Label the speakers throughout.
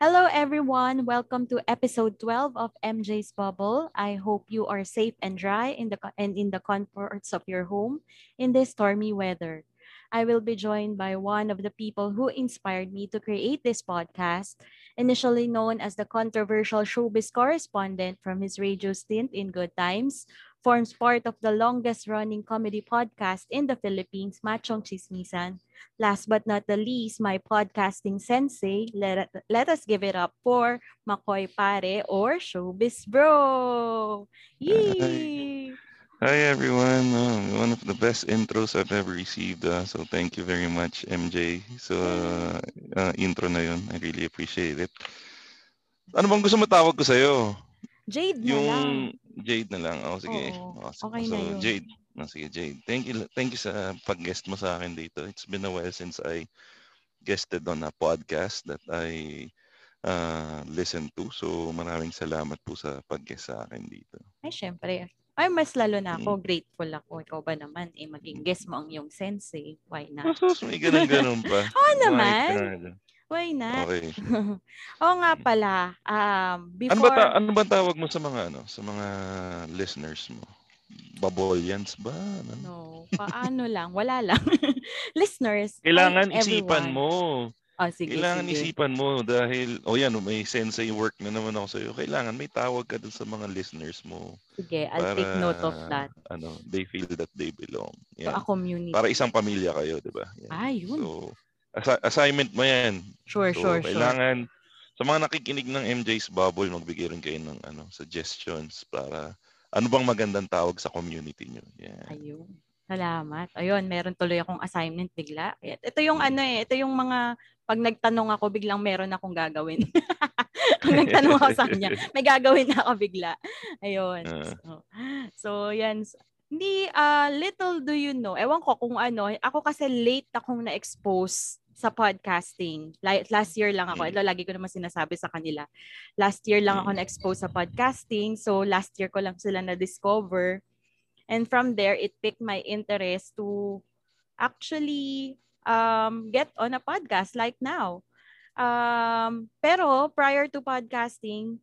Speaker 1: Hello, everyone. Welcome to episode 12 of MJ's Bubble. I hope you are safe and dry in the and in the comforts of your home in this stormy weather. I will be joined by one of the people who inspired me to create this podcast, initially known as the controversial showbiz correspondent from his radio stint in Good Times, forms part of the longest running comedy podcast in the Philippines, Machong Chismisan. Last but not the least, my podcasting sensei, let, let us give it up for Makoy Pare or Showbiz Bro. Yee!
Speaker 2: Hi everyone. Uh, one of the best intros I've ever received. Uh, so thank you very much, MJ. So uh, uh, intro na yun. I really appreciate it. Ano bang gusto mo tawag ko sa'yo?
Speaker 1: Jade na
Speaker 2: yung
Speaker 1: lang.
Speaker 2: Jade na lang. Oh, sige.
Speaker 1: Oo,
Speaker 2: Oh,
Speaker 1: okay
Speaker 2: so,
Speaker 1: na yun.
Speaker 2: Jade. Oh, sige, Jade. Thank you, thank you sa pag-guest mo sa akin dito. It's been a while since I guested on a podcast that I uh, listened to. So maraming salamat po sa pag-guest sa akin dito.
Speaker 1: Ay, syempre. Ay, mas lalo na ako. Grateful ako. Ikaw ba naman, eh, maging guest mo ang iyong sensei. Why not?
Speaker 2: Sus, may ganun-ganun pa.
Speaker 1: Oo
Speaker 2: My
Speaker 1: naman. Why not?
Speaker 2: Okay.
Speaker 1: Oo nga pala. Um, before...
Speaker 2: Ano ba, ta- ano ba tawag mo sa mga ano, sa mga listeners mo? Babolyans ba? Ano?
Speaker 1: No, paano lang? Wala lang. Listeners.
Speaker 2: Kailangan isipan mo.
Speaker 1: Oh, sige,
Speaker 2: Kailangan
Speaker 1: sige.
Speaker 2: isipan mo dahil, oh yan, may sensei work na naman ako sa'yo. Kailangan may tawag ka dun sa mga listeners mo.
Speaker 1: Sige, I'll
Speaker 2: para,
Speaker 1: take note of that.
Speaker 2: Ano, they feel that they belong.
Speaker 1: So,
Speaker 2: Yan.
Speaker 1: a community.
Speaker 2: Para isang pamilya kayo, di ba? Yan.
Speaker 1: Ah, yun.
Speaker 2: So, assi- assignment mo yan.
Speaker 1: sure,
Speaker 2: So,
Speaker 1: sure, sure.
Speaker 2: kailangan, sa mga nakikinig ng MJ's Bubble, magbigay rin kayo ng ano, suggestions para ano bang magandang tawag sa community nyo. Yan.
Speaker 1: Ayun. Salamat. Ayun, meron tuloy akong assignment bigla. Ito yung ano eh, ito yung mga pag nagtanong ako, biglang meron akong gagawin. pag nagtanong ako sa kanya, may gagawin na ako bigla. Ayun.
Speaker 2: Ah.
Speaker 1: So, so yan. Hindi, ah, little do you know. Ewan ko kung ano. Ako kasi late akong na-expose sa podcasting. La- Last year lang ako.
Speaker 2: Mm.
Speaker 1: Ito, lagi ko naman sinasabi sa kanila. Last year lang ako
Speaker 2: Mm.
Speaker 1: na-expose sa podcasting. So, last year ko lang sila na-discover. And from there, it piqued my interest to actually um, get on a podcast like now. Um, pero prior to podcasting,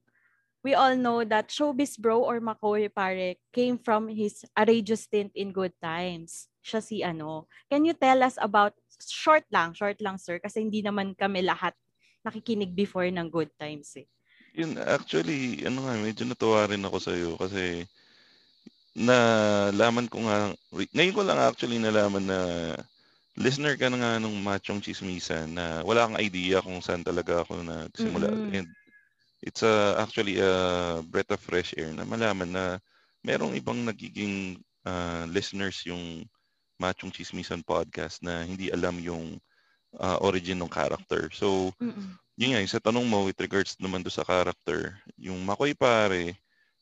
Speaker 1: we all know that Showbiz Bro or Makoy Pare came from his radio stint in Good Times. Siya si ano. Can you tell us about, short lang, short lang sir, kasi hindi naman kami lahat nakikinig before ng Good Times eh.
Speaker 2: Yun, actually, ano nga, medyo natuwa rin ako sa'yo kasi nalaman ko nga, ngayon ko lang actually nalaman na listener ka na nga nung Machong Chismisan na wala kang idea kung saan talaga ako na simula.
Speaker 1: Mm-mm.
Speaker 2: And it's a, actually a breath of fresh air na malaman na merong ibang nagiging ah, listeners yung Machong Chismisan podcast na hindi alam yung ah, origin ng character. So,
Speaker 1: Mm-mm.
Speaker 2: yun nga, yung sa tanong mo with regards naman do sa character, yung Makoy Pare,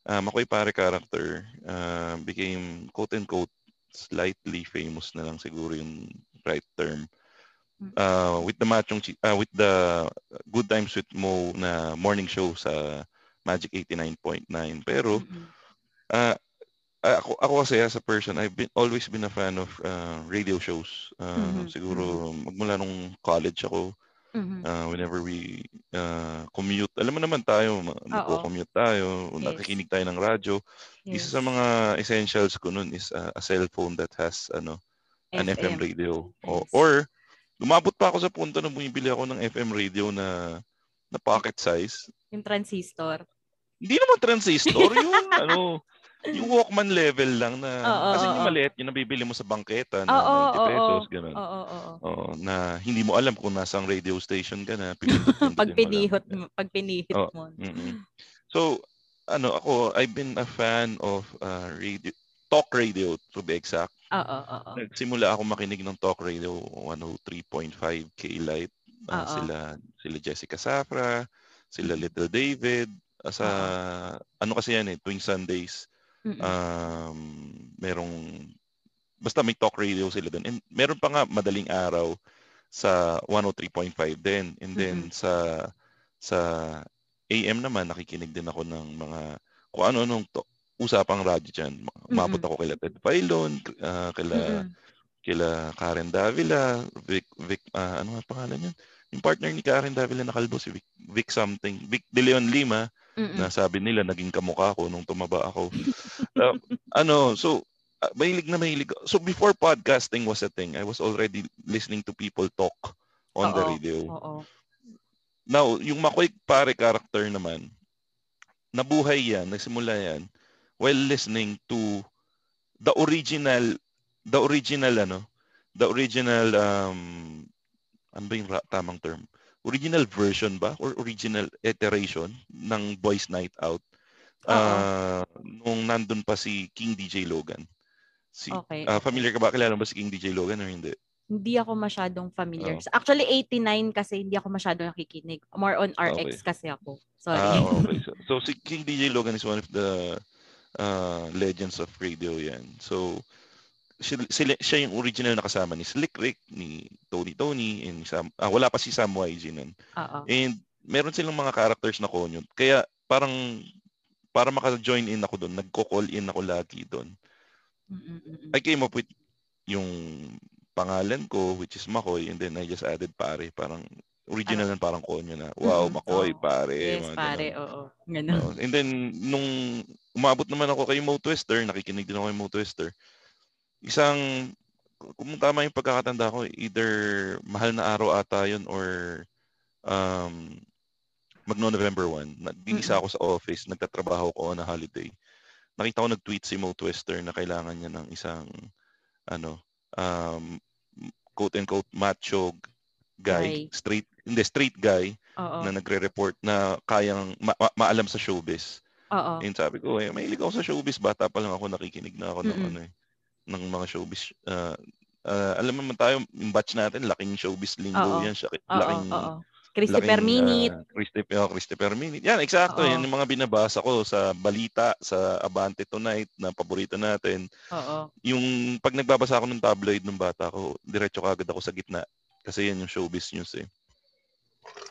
Speaker 2: ah Makoy Pare character ah, became quote-unquote slightly famous na lang siguro yung right term. Ah, with the Machong ah, with the Good Times with Mo na morning show sa Magic 89.9. Pero
Speaker 1: Mm-mm.
Speaker 2: ah, ah, ako ako kasi as a person, I've been always been a fan of ah, radio shows. Ah,
Speaker 1: Mhm,
Speaker 2: Siguro magmula nung college ako,
Speaker 1: Mhm.
Speaker 2: uh, whenever we uh, commute. Alam mo naman tayo, nagko-commute tayo, o
Speaker 1: Yes.
Speaker 2: nakikinig tayo ng radyo.
Speaker 1: Yes.
Speaker 2: Isa sa mga essentials ko nun is uh, a cellphone that has ano an FM, radio. O,
Speaker 1: Yes.
Speaker 2: or lumabot pa ako sa punto na bumibili ako ng FM radio na na pocket size.
Speaker 1: Yung transistor.
Speaker 2: Hindi naman transistor, yung ano, yung Walkman level lang na
Speaker 1: Oo,
Speaker 2: kasi
Speaker 1: oo,
Speaker 2: yung maliit yung nabibili mo sa bangketa na
Speaker 1: Oo,
Speaker 2: 90
Speaker 1: oo,
Speaker 2: pesos,
Speaker 1: oo.
Speaker 2: ganun.
Speaker 1: Oo, oo, oo.
Speaker 2: Oo, na hindi mo alam kung nasang radio station ka na.
Speaker 1: Pag pinihot mo, pag pinihit
Speaker 2: Oo.
Speaker 1: mo.
Speaker 2: Mm-mm. So, ano, ako, I've been a fan of uh, radio, talk radio to be exact.
Speaker 1: Oo, oo, oo.
Speaker 2: Nagsimula ako makinig ng talk radio 103.5 K-Light. Uh, sila, sila Jessica Safra, sila Little David, sa ano kasi yan eh, tuwing Sundays,
Speaker 1: Mm-mm.
Speaker 2: um, merong basta may talk radio sila doon. And meron pa nga madaling araw sa 103.5 din. And then
Speaker 1: Mm-mm.
Speaker 2: sa sa AM naman nakikinig din ako ng mga kung ano nung to, usapang radyo diyan. Umabot
Speaker 1: Mm-mm.
Speaker 2: ako kila Ted Pailon, ah, kila
Speaker 1: Mm-mm.
Speaker 2: kila Karen Davila, Vic, Vic ah, ano nga pangalan yun? Yung partner ni Karen Davila na kalbo, si Vic, Vic something, Vic De Leon Lima,
Speaker 1: Mm-mm.
Speaker 2: na sabi nila naging kamukha ko nung tumaba ako. Uh, ano, so uh, mahilig na mahilig. So before podcasting was a thing, I was already listening to people talk on the
Speaker 1: Oo.
Speaker 2: radio.
Speaker 1: Oo.
Speaker 2: Now, yung Makoy pare character naman, nabuhay yan, nagsimula yan while listening to the original the original ano, the original um ano ba yung tamang term? Original version ba or original iteration ng Boys Night Out? Ah, nung nandun pa si King DJ Logan. Si
Speaker 1: Okay, okay.
Speaker 2: familiar ka ba? Kilala ba si King DJ Logan or hindi?
Speaker 1: Hindi ako masyadong familiar.
Speaker 2: Oh.
Speaker 1: Actually, 89 kasi hindi ako masyadong nakikinig. More on RX kasi ako. Sorry.
Speaker 2: Ah, okay. So, so si King DJ Logan is one of the uh, legends of radio yan. So, sila, sila, siya yung original na kasama ni Slick Rick, ni Tony Tony, and Sam, ah, wala pa si Sam YG nun.
Speaker 1: Oo.
Speaker 2: And meron silang mga characters na konyo. Kaya parang para maka-join in ako doon, nagko-call in ako lagi doon. I came up with yung pangalan ko, which is Makoy, and then I just added pare. Parang original na parang konyo na. Wow,
Speaker 1: Mm-mm.
Speaker 2: Makoy,
Speaker 1: Oo.
Speaker 2: pare.
Speaker 1: Yes,
Speaker 2: mga
Speaker 1: pare.
Speaker 2: ganun.
Speaker 1: Oo. Ganun.
Speaker 2: Oo. And then, nung umabot naman ako kay Mo Twister, nakikinig din ako kay Mo Twister, isang, kung tama yung pagkakatanda ko, either mahal na araw ata yun or um, magno-November 1. Nag-iisa ako sa office, nagtatrabaho ko on a holiday. Nakita ko nag-tweet si Mo Twister na kailangan niya ng isang, ano, um, quote-unquote macho guy,
Speaker 1: Guy.
Speaker 2: straight, hindi, straight guy,
Speaker 1: Oo.
Speaker 2: na nagre-report na kayang ma- ma- maalam sa showbiz.
Speaker 1: Oo.
Speaker 2: And sabi ko, eh, mahilig ako sa showbiz. Bata pa lang ako, nakikinig na ako ng,
Speaker 1: Mm-mm.
Speaker 2: ano, eh, ng mga showbiz. Uh, uh, alam naman tayo, yung batch natin, laking showbiz lingo
Speaker 1: Oo.
Speaker 2: yan. Siya, laking,
Speaker 1: Oo. Christopher
Speaker 2: laking,
Speaker 1: Minute.
Speaker 2: uh, Christopher, oh, Christopher Minute. Yan, eksakto. Yan yung mga binabasa ko sa balita, sa Abante Tonight, na paborito natin.
Speaker 1: Oo.
Speaker 2: Yung pag nagbabasa ako ng tabloid ng bata ko, diretso kagad ako sa gitna. Kasi yan yung showbiz news eh.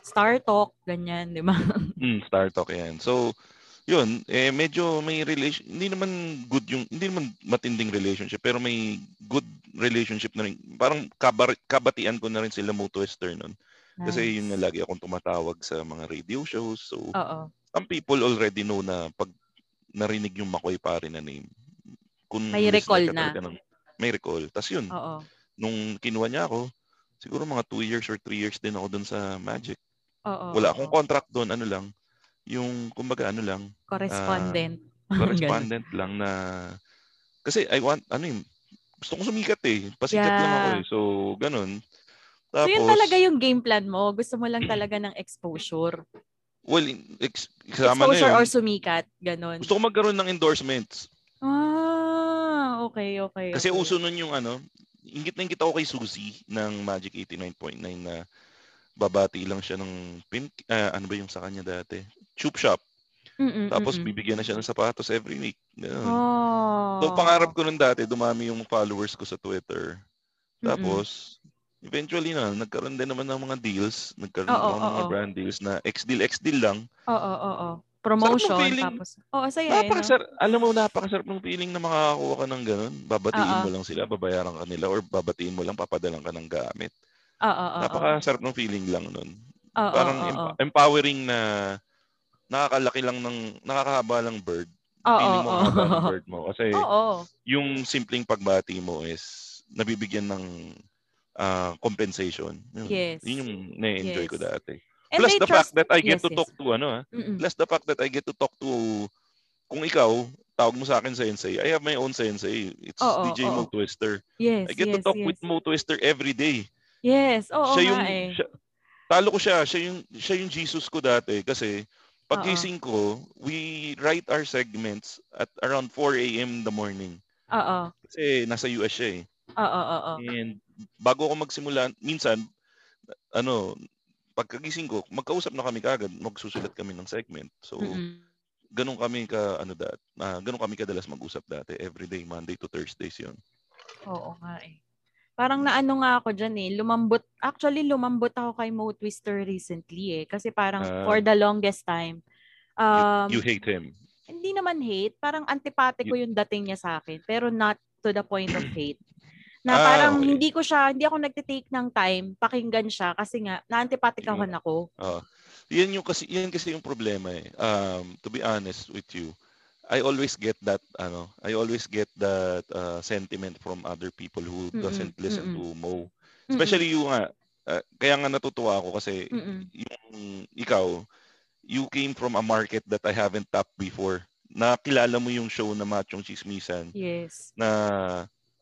Speaker 1: Star Talk. Ganyan, di ba?
Speaker 2: Mm, Star Talk yan. So, yun, eh medyo may relation, hindi naman good yung, hindi naman matinding relationship, pero may good relationship na rin. Parang kabar, kabatian ko na rin sila Mo Twister nun. Kasi
Speaker 1: Nice.
Speaker 2: yun nga lagi akong tumatawag sa mga radio shows. So,
Speaker 1: Oo.
Speaker 2: some people already know na pag narinig yung Makoy pare na name, kung
Speaker 1: May recall na.
Speaker 2: ng- may recall. Tapos yun,
Speaker 1: Oo.
Speaker 2: nung kinuha niya ako, siguro mga 2 years or 3 years din ako dun sa Magic.
Speaker 1: Oo.
Speaker 2: Wala akong contract doon, ano lang, yung kumbaga ano lang,
Speaker 1: Correspondent.
Speaker 2: correspondent lang na kasi I want ano yung gusto kong sumikat eh. Pasikat
Speaker 1: Yeah.
Speaker 2: lang ako eh. So, ganun.
Speaker 1: so
Speaker 2: Tapos,
Speaker 1: yun talaga yung game plan mo. Gusto mo lang talaga ng exposure.
Speaker 2: well, ex- kasama na
Speaker 1: exposure
Speaker 2: yun.
Speaker 1: or sumikat. Ganon.
Speaker 2: Gusto ko magkaroon ng endorsements.
Speaker 1: Ah, okay, okay.
Speaker 2: Kasi
Speaker 1: okay.
Speaker 2: uso nun yung ano, ingit na ingit ako kay Suzy ng Magic 89.9 na babati lang siya ng pin, ah, ano ba yung sa kanya dati? Chup shop.
Speaker 1: Mm-mm,
Speaker 2: Tapos
Speaker 1: mm-mm.
Speaker 2: bibigyan na siya ng sapatos every week. Ganun.
Speaker 1: Oh.
Speaker 2: So pangarap ko nun dati, dumami yung followers ko sa Twitter.
Speaker 1: Mm-mm.
Speaker 2: Tapos, eventually na, nagkaroon din naman ng mga deals. Nagkaroon
Speaker 1: Oo,
Speaker 2: ako ng mga
Speaker 1: oo.
Speaker 2: brand deals na X-deal, X-deal lang.
Speaker 1: Oo, oo, oo. Promotion. Tapos, oo, saya eh, no?
Speaker 2: Napakasar, alam mo, napakasarap ng feeling na makakakuha ka ng ganun. Babatiin
Speaker 1: Oo.
Speaker 2: mo lang sila, babayaran ka nila, or babatiin mo lang, papadalang ka ng gamit.
Speaker 1: Oo, oo.
Speaker 2: Napakasarap ng feeling lang nun.
Speaker 1: Oo,
Speaker 2: Parang
Speaker 1: oo,
Speaker 2: em-
Speaker 1: oo.
Speaker 2: empowering na nakakalaki lang ng, nakakahaba lang bird.
Speaker 1: Oo,
Speaker 2: feeling mo
Speaker 1: oo,
Speaker 2: ng
Speaker 1: oo.
Speaker 2: bird mo. Kasi
Speaker 1: Oo.
Speaker 2: yung simpleng pagbati mo is nabibigyan ng ah, compensation. Yun,
Speaker 1: Yes.
Speaker 2: Yun yung na-enjoy ko
Speaker 1: Yes.
Speaker 2: dati.
Speaker 1: And
Speaker 2: Plus the fact that I get
Speaker 1: yes,
Speaker 2: to
Speaker 1: yes.
Speaker 2: talk to ano ah.
Speaker 1: Mm-mm.
Speaker 2: Plus the fact that I get to talk to kung ikaw tawag mo sa akin sensei, I have my own sensei. It's
Speaker 1: Oo,
Speaker 2: DJ
Speaker 1: oo.
Speaker 2: Mo Twister.
Speaker 1: Yes,
Speaker 2: I get
Speaker 1: yes,
Speaker 2: to talk
Speaker 1: yes.
Speaker 2: with Mo Twister every day.
Speaker 1: Yes, oo
Speaker 2: siya
Speaker 1: nga
Speaker 2: yung
Speaker 1: eh.
Speaker 2: siya- talo ko siya, siya yung siya yung Jesus ko dati kasi
Speaker 1: Oo.
Speaker 2: paggising ko, we write our segments at around 4 a.m. in the morning.
Speaker 1: Oo.
Speaker 2: Kasi nasa US siya eh.
Speaker 1: Oo, oo, oo.
Speaker 2: And bago ako magsimula, minsan, ano, pagkagising ko, magkausap na kami kagad, magsusulat kami ng segment. So,
Speaker 1: Mm-mm.
Speaker 2: ganun kami ka ano dat, uh, ganun kami kadalas mag-usap dati, everyday Monday to Thursdays 'yon.
Speaker 1: Oo nga eh. Parang naano nga ako diyan eh, lumambot actually lumambot ako kay Mo Twister recently eh kasi parang
Speaker 2: Ah.
Speaker 1: for the longest time um
Speaker 2: you, you hate him.
Speaker 1: hindi naman hate, parang antipati ko yung dating niya sa akin, pero not to the point of hate. Na
Speaker 2: Ah,
Speaker 1: parang
Speaker 2: okay.
Speaker 1: hindi ko siya, hindi ako nagte-take ng time pakinggan siya kasi nga na-antipathic ako ako.
Speaker 2: Oh. Yan yung kasi yan kasi yung problema eh. Um, to be honest with you, I always get that ano, I always get that uh, sentiment from other people who
Speaker 1: Mm-mm,
Speaker 2: doesn't listen
Speaker 1: mm-mm.
Speaker 2: to Mo. Especially you nga, uh, kaya nga natutuwa ako kasi
Speaker 1: Mm-mm.
Speaker 2: yung ikaw, you came from a market that I haven't tapped before. Nakilala mo yung show na Machong Chismisan
Speaker 1: Yes.
Speaker 2: na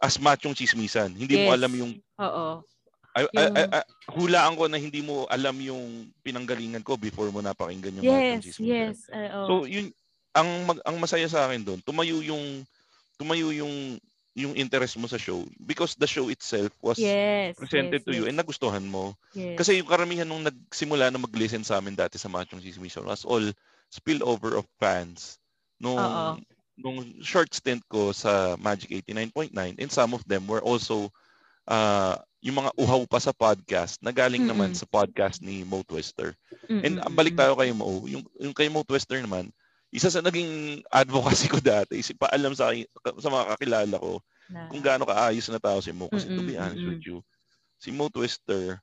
Speaker 2: as Machong Chismisan. Hindi mo
Speaker 1: Yes.
Speaker 2: alam yung
Speaker 1: Oo.
Speaker 2: ay, ay,
Speaker 1: Yung-
Speaker 2: ay, ay, hulaan ko na hindi mo alam yung pinanggalingan ko before mo napakinggan yung
Speaker 1: Yes,
Speaker 2: Chismisan.
Speaker 1: yes. Oo.
Speaker 2: So yun ang mag, ang masaya sa akin doon, tumayo yung tumayo yung yung interest mo sa show because the show itself was
Speaker 1: yes.
Speaker 2: presented
Speaker 1: yes,
Speaker 2: to you
Speaker 1: yes,
Speaker 2: and nagustuhan mo.
Speaker 1: yes.
Speaker 2: Kasi yung karamihan nung nagsimula na mag-listen sa amin dati sa Machong Chismisan was all spillover of fans nung
Speaker 1: Oo.
Speaker 2: Nung short stint ko sa Magic 89.9 and some of them were also uh, yung mga uhaw pa sa podcast na galing naman
Speaker 1: Mm-mm.
Speaker 2: sa podcast ni Mo Twister.
Speaker 1: Mm-mm,
Speaker 2: And uh, balik tayo kay Mo. Yung, yung kay Mo Twister naman, isa sa naging advocacy ko dati is paalam sa, sa mga kakilala ko
Speaker 1: Na-
Speaker 2: kung gaano kaayos na tao si Mo. Kasi to be honest
Speaker 1: mm-mm.
Speaker 2: with you, si Mo Twister,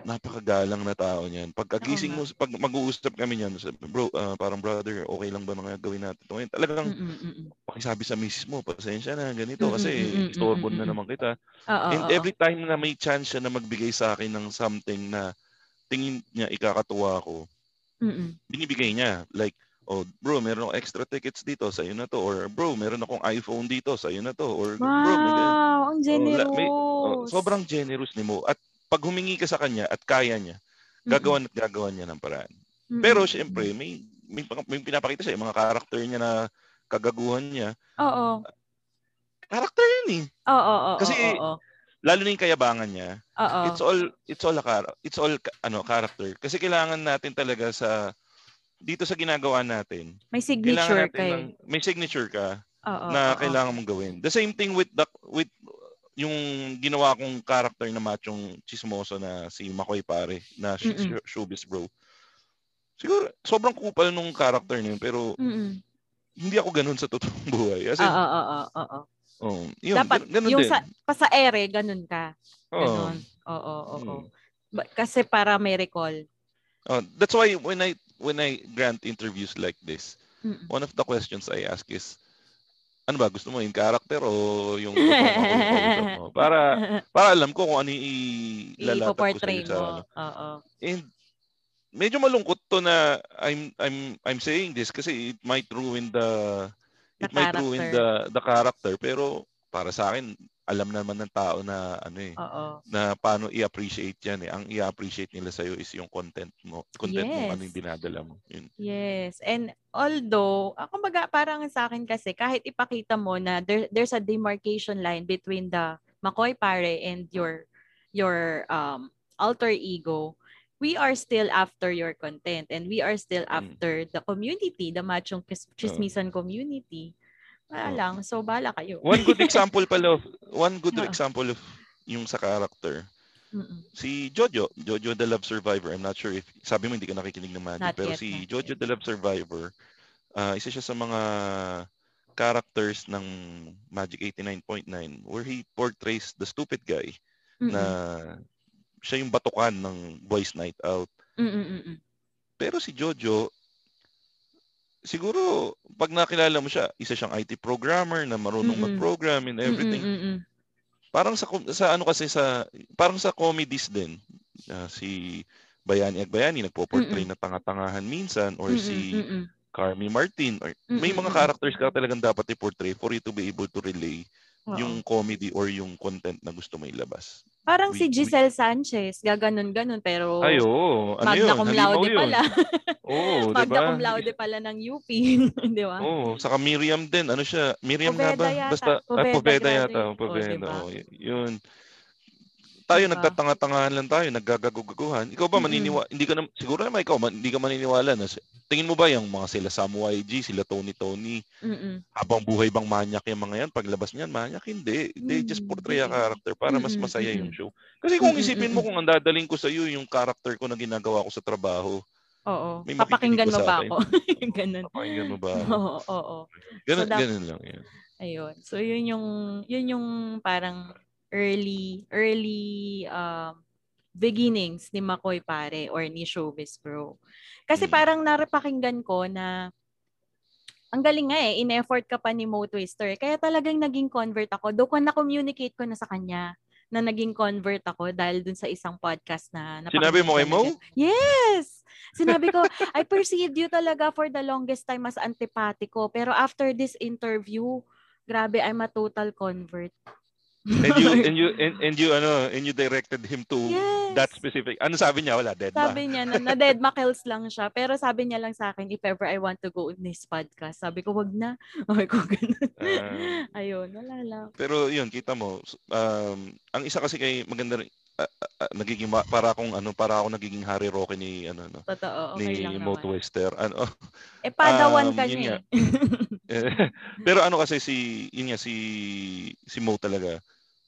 Speaker 2: napakagalang na tao niyan. Pagkagising mo, pag mag-uusap kami niyan, bro, ah, parang brother, okay lang ba mga gawin natin? ito ngayon? Talagang
Speaker 1: Mm-mm, mm-mm.
Speaker 2: pakisabi sa misis mo, pasensya na, ganito, kasi istorbo na naman kita.
Speaker 1: Oo,
Speaker 2: And
Speaker 1: oo.
Speaker 2: every time na may chance siya na magbigay sa akin ng something na tingin niya ikakatuwa ko,
Speaker 1: Mm-mm.
Speaker 2: binibigay niya. Like, oh, bro, meron akong extra tickets dito, sa iyo na to. Or, bro, meron akong iPhone dito, sa iyo na to. Or, bro, may.
Speaker 1: Wow, ang
Speaker 2: Oh,
Speaker 1: generous.
Speaker 2: la- may- Oh, sobrang generous ni Mo. At pag humingi ka sa kanya at kaya niya, gagawan at gagawan niya ng paraan.
Speaker 1: Mm-mm,
Speaker 2: Pero
Speaker 1: mm-mm.
Speaker 2: syempre, may, may, may pinapakita siya, yung mga karakter niya na kagaguhan niya.
Speaker 1: Oo.
Speaker 2: Karakter yun eh.
Speaker 1: Oo, oo,
Speaker 2: Kasi-
Speaker 1: oo, oo.
Speaker 2: Lalo na yung kayabangan niya.
Speaker 1: Oo.
Speaker 2: It's all it's all a char- it's all ano character. Kasi kailangan natin talaga sa dito sa ginagawa natin.
Speaker 1: May signature
Speaker 2: natin
Speaker 1: kay.
Speaker 2: ng, may signature ka
Speaker 1: Oo,
Speaker 2: na
Speaker 1: oo.
Speaker 2: kailangan mong gawin. The same thing with the with yung ginawa kong character na machong chismoso na si Makoy pare na sh- showbiz bro. Siguro sobrang kupal nung character niya pero
Speaker 1: Mm-mm.
Speaker 2: hindi ako ganun sa totoong buhay. Kasi
Speaker 1: Oo, oo, oo, oo.
Speaker 2: oh, yun,
Speaker 1: Dapat
Speaker 2: gan- ganun
Speaker 1: yung
Speaker 2: din.
Speaker 1: sa pa sa ere ganun ka.
Speaker 2: Oo.
Speaker 1: Ganun. Oo, oo, oo.
Speaker 2: Mm.
Speaker 1: Ba- Kasi para may recall.
Speaker 2: Oh, that's why when I when I grant interviews like this,
Speaker 1: Mm-mm.
Speaker 2: one of the questions I ask is, ano ba, gusto mo in character o yung mo? Para, para alam ko kung ano ilalatag ko sa
Speaker 1: mo.
Speaker 2: ano.
Speaker 1: Oo.
Speaker 2: And medyo malungkot to na I'm I'm I'm saying this kasi it might ruin the
Speaker 1: The
Speaker 2: it might ruin the the character pero para sa akin alam naman ng tao na ano eh
Speaker 1: Oo.
Speaker 2: na paano i-appreciate yan eh. Ang i-appreciate nila sa'yo is yung content mo. Content mo,
Speaker 1: Yes.
Speaker 2: ano yung dinadala mo. Yun.
Speaker 1: Yes. And although, ako baga parang sa akin kasi kahit ipakita mo na there, there's a demarcation line between the McCoy pare and your your um alter ego, we are still after your content and we are still
Speaker 2: Mm.
Speaker 1: after the community, the machong chis- chismisan community. Wala
Speaker 2: Oo.
Speaker 1: lang. So, bala kayo.
Speaker 2: One good example pala of, one good
Speaker 1: Oo.
Speaker 2: example of yung sa character,
Speaker 1: Mm-mm.
Speaker 2: si Jojo, Jojo the Love Survivor. I'm not sure if, sabi mo hindi ka nakikinig ng Magic,
Speaker 1: Not
Speaker 2: pero
Speaker 1: yet,
Speaker 2: si
Speaker 1: not
Speaker 2: Jojo
Speaker 1: yet.
Speaker 2: the Love Survivor, ah, isa siya sa mga characters ng Magic 89.9 where he portrays the stupid guy
Speaker 1: Mm-mm.
Speaker 2: na siya yung batukan ng boys night out.
Speaker 1: Mm-mm.
Speaker 2: Pero si Jojo, siguro pag nakilala mo siya, isa siyang IT programmer na marunong
Speaker 1: Mm-mm.
Speaker 2: mag-program and everything.
Speaker 1: Mm-mm.
Speaker 2: Parang sa sa ano kasi sa parang sa comedies din. ah, si Bayani Agbayani nagpo-portray na tanga-tangahan minsan or
Speaker 1: Mm-mm,
Speaker 2: si
Speaker 1: mm-mm.
Speaker 2: Carmi Martin or may
Speaker 1: Mm-mm,
Speaker 2: mga characters ka talagang dapat i-portray for you to be able to relay
Speaker 1: Oo.
Speaker 2: yung comedy or yung content na gusto mo ilabas.
Speaker 1: Parang
Speaker 2: we-
Speaker 1: si
Speaker 2: we-
Speaker 1: Giselle Sanchez, gaganon-ganon pero
Speaker 2: Ay, oo. Ano
Speaker 1: magna cum laude
Speaker 2: yun.
Speaker 1: pala.
Speaker 2: Oo,
Speaker 1: magna
Speaker 2: diba?
Speaker 1: cum laude pala ng UP, di ba?
Speaker 2: Oo, saka Miriam din. Ano siya? Miriam nga
Speaker 1: Poveda
Speaker 2: ba?
Speaker 1: yata.
Speaker 2: Basta, ah,
Speaker 1: Poveda
Speaker 2: Poveda
Speaker 1: graduate.
Speaker 2: yata.
Speaker 1: Oo,
Speaker 2: Poveda.
Speaker 1: diba?
Speaker 2: y- yun. Tayo
Speaker 1: Diba?
Speaker 2: nagtatanga-tangahan lang tayo, naggagaguguhan. Ikaw ba maniniwala, hindi ka na, siguro naman ikaw, man- hindi ka maniniwala na, tingin mo ba yung mga sila Sam YG, sila Tony Tony,
Speaker 1: Mm-mm.
Speaker 2: habang buhay bang manyak yung mga yan? Paglabas niyan, manyak? Hindi. They just portray a character para mas masaya yung show. Kasi kung isipin mo kung ang dadaling ko sa iyo yung character ko na ginagawa ko sa trabaho,
Speaker 1: Oo.
Speaker 2: May
Speaker 1: Papakinggan mo
Speaker 2: ba
Speaker 1: ako? Ganun.
Speaker 2: pakinggan mo ba?
Speaker 1: Oo, oo.
Speaker 2: Ganun,
Speaker 1: So,
Speaker 2: ganun lang yan.
Speaker 1: Ayun. So yun yung yun yung parang early early um beginnings ni Makoy pare or ni Showbiz Bro. Kasi
Speaker 2: Mm.
Speaker 1: parang narapakinggan ko na ang galing nga eh, in-effort ka pa ni Mo Twister. Kaya talagang naging convert ako. Doon ko na-communicate ko na sa kanya na naging convert ako dahil dun sa isang podcast na
Speaker 2: Sinabi mo kay Mo?
Speaker 1: Yes! Sinabi ko, I perceived you talaga for the longest time as antipatiko. Pero after this interview, grabe, I'm a total convert.
Speaker 2: And you and you and, and you ano, and you directed him to
Speaker 1: Yes.
Speaker 2: that specific. Ano sabi niya? Wala, dead
Speaker 1: Sabi niya na, na dead makels lang siya. Pero sabi niya lang sa akin, if ever I want to go on this podcast, sabi ko, wag na. Sabi ko, ganun.
Speaker 2: Ah.
Speaker 1: Ayun, wala lang.
Speaker 2: Pero yun, kita mo, um, ang isa kasi kay maganda rin, ah, ah, nagiging ma- para akong ano, para ako nagiging Harry Roque ni ano no,
Speaker 1: Totoo, okay lang
Speaker 2: ni Mo. Twister. Ano,
Speaker 1: Eh, padawan
Speaker 2: Um,
Speaker 1: ka niya
Speaker 2: nga.
Speaker 1: eh.
Speaker 2: pero ano kasi si yun nga si si Mo talaga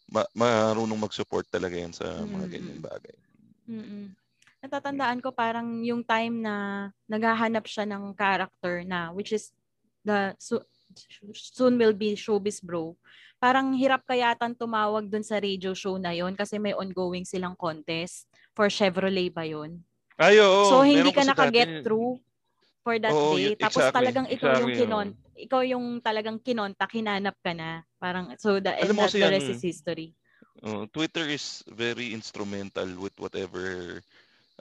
Speaker 2: ma- marunong mag-support talaga yan sa mga
Speaker 1: Mm,
Speaker 2: ganyan
Speaker 1: mm.
Speaker 2: bagay.
Speaker 1: Mm-mm. Natatandaan ko parang yung time na naghahanap siya ng character na which is the so- soon will be showbiz bro. Parang hirap kayatan tumawag dun sa radio show na yon kasi may ongoing silang contest for Chevrolet ba yon.
Speaker 2: Ay, oo.
Speaker 1: so hindi ka naka-get
Speaker 2: dati-
Speaker 1: through for that
Speaker 2: Oo,
Speaker 1: day.
Speaker 2: yun-
Speaker 1: Tapos
Speaker 2: exactly,
Speaker 1: talagang ikaw yung
Speaker 2: exactly,
Speaker 1: kinon ikaw yung talagang kinontak, hinanap ka na. Parang so the, and
Speaker 2: Alam
Speaker 1: that,
Speaker 2: kasi
Speaker 1: the
Speaker 2: ano
Speaker 1: rest
Speaker 2: eh.
Speaker 1: is history.
Speaker 2: Oo, Twitter is very instrumental with whatever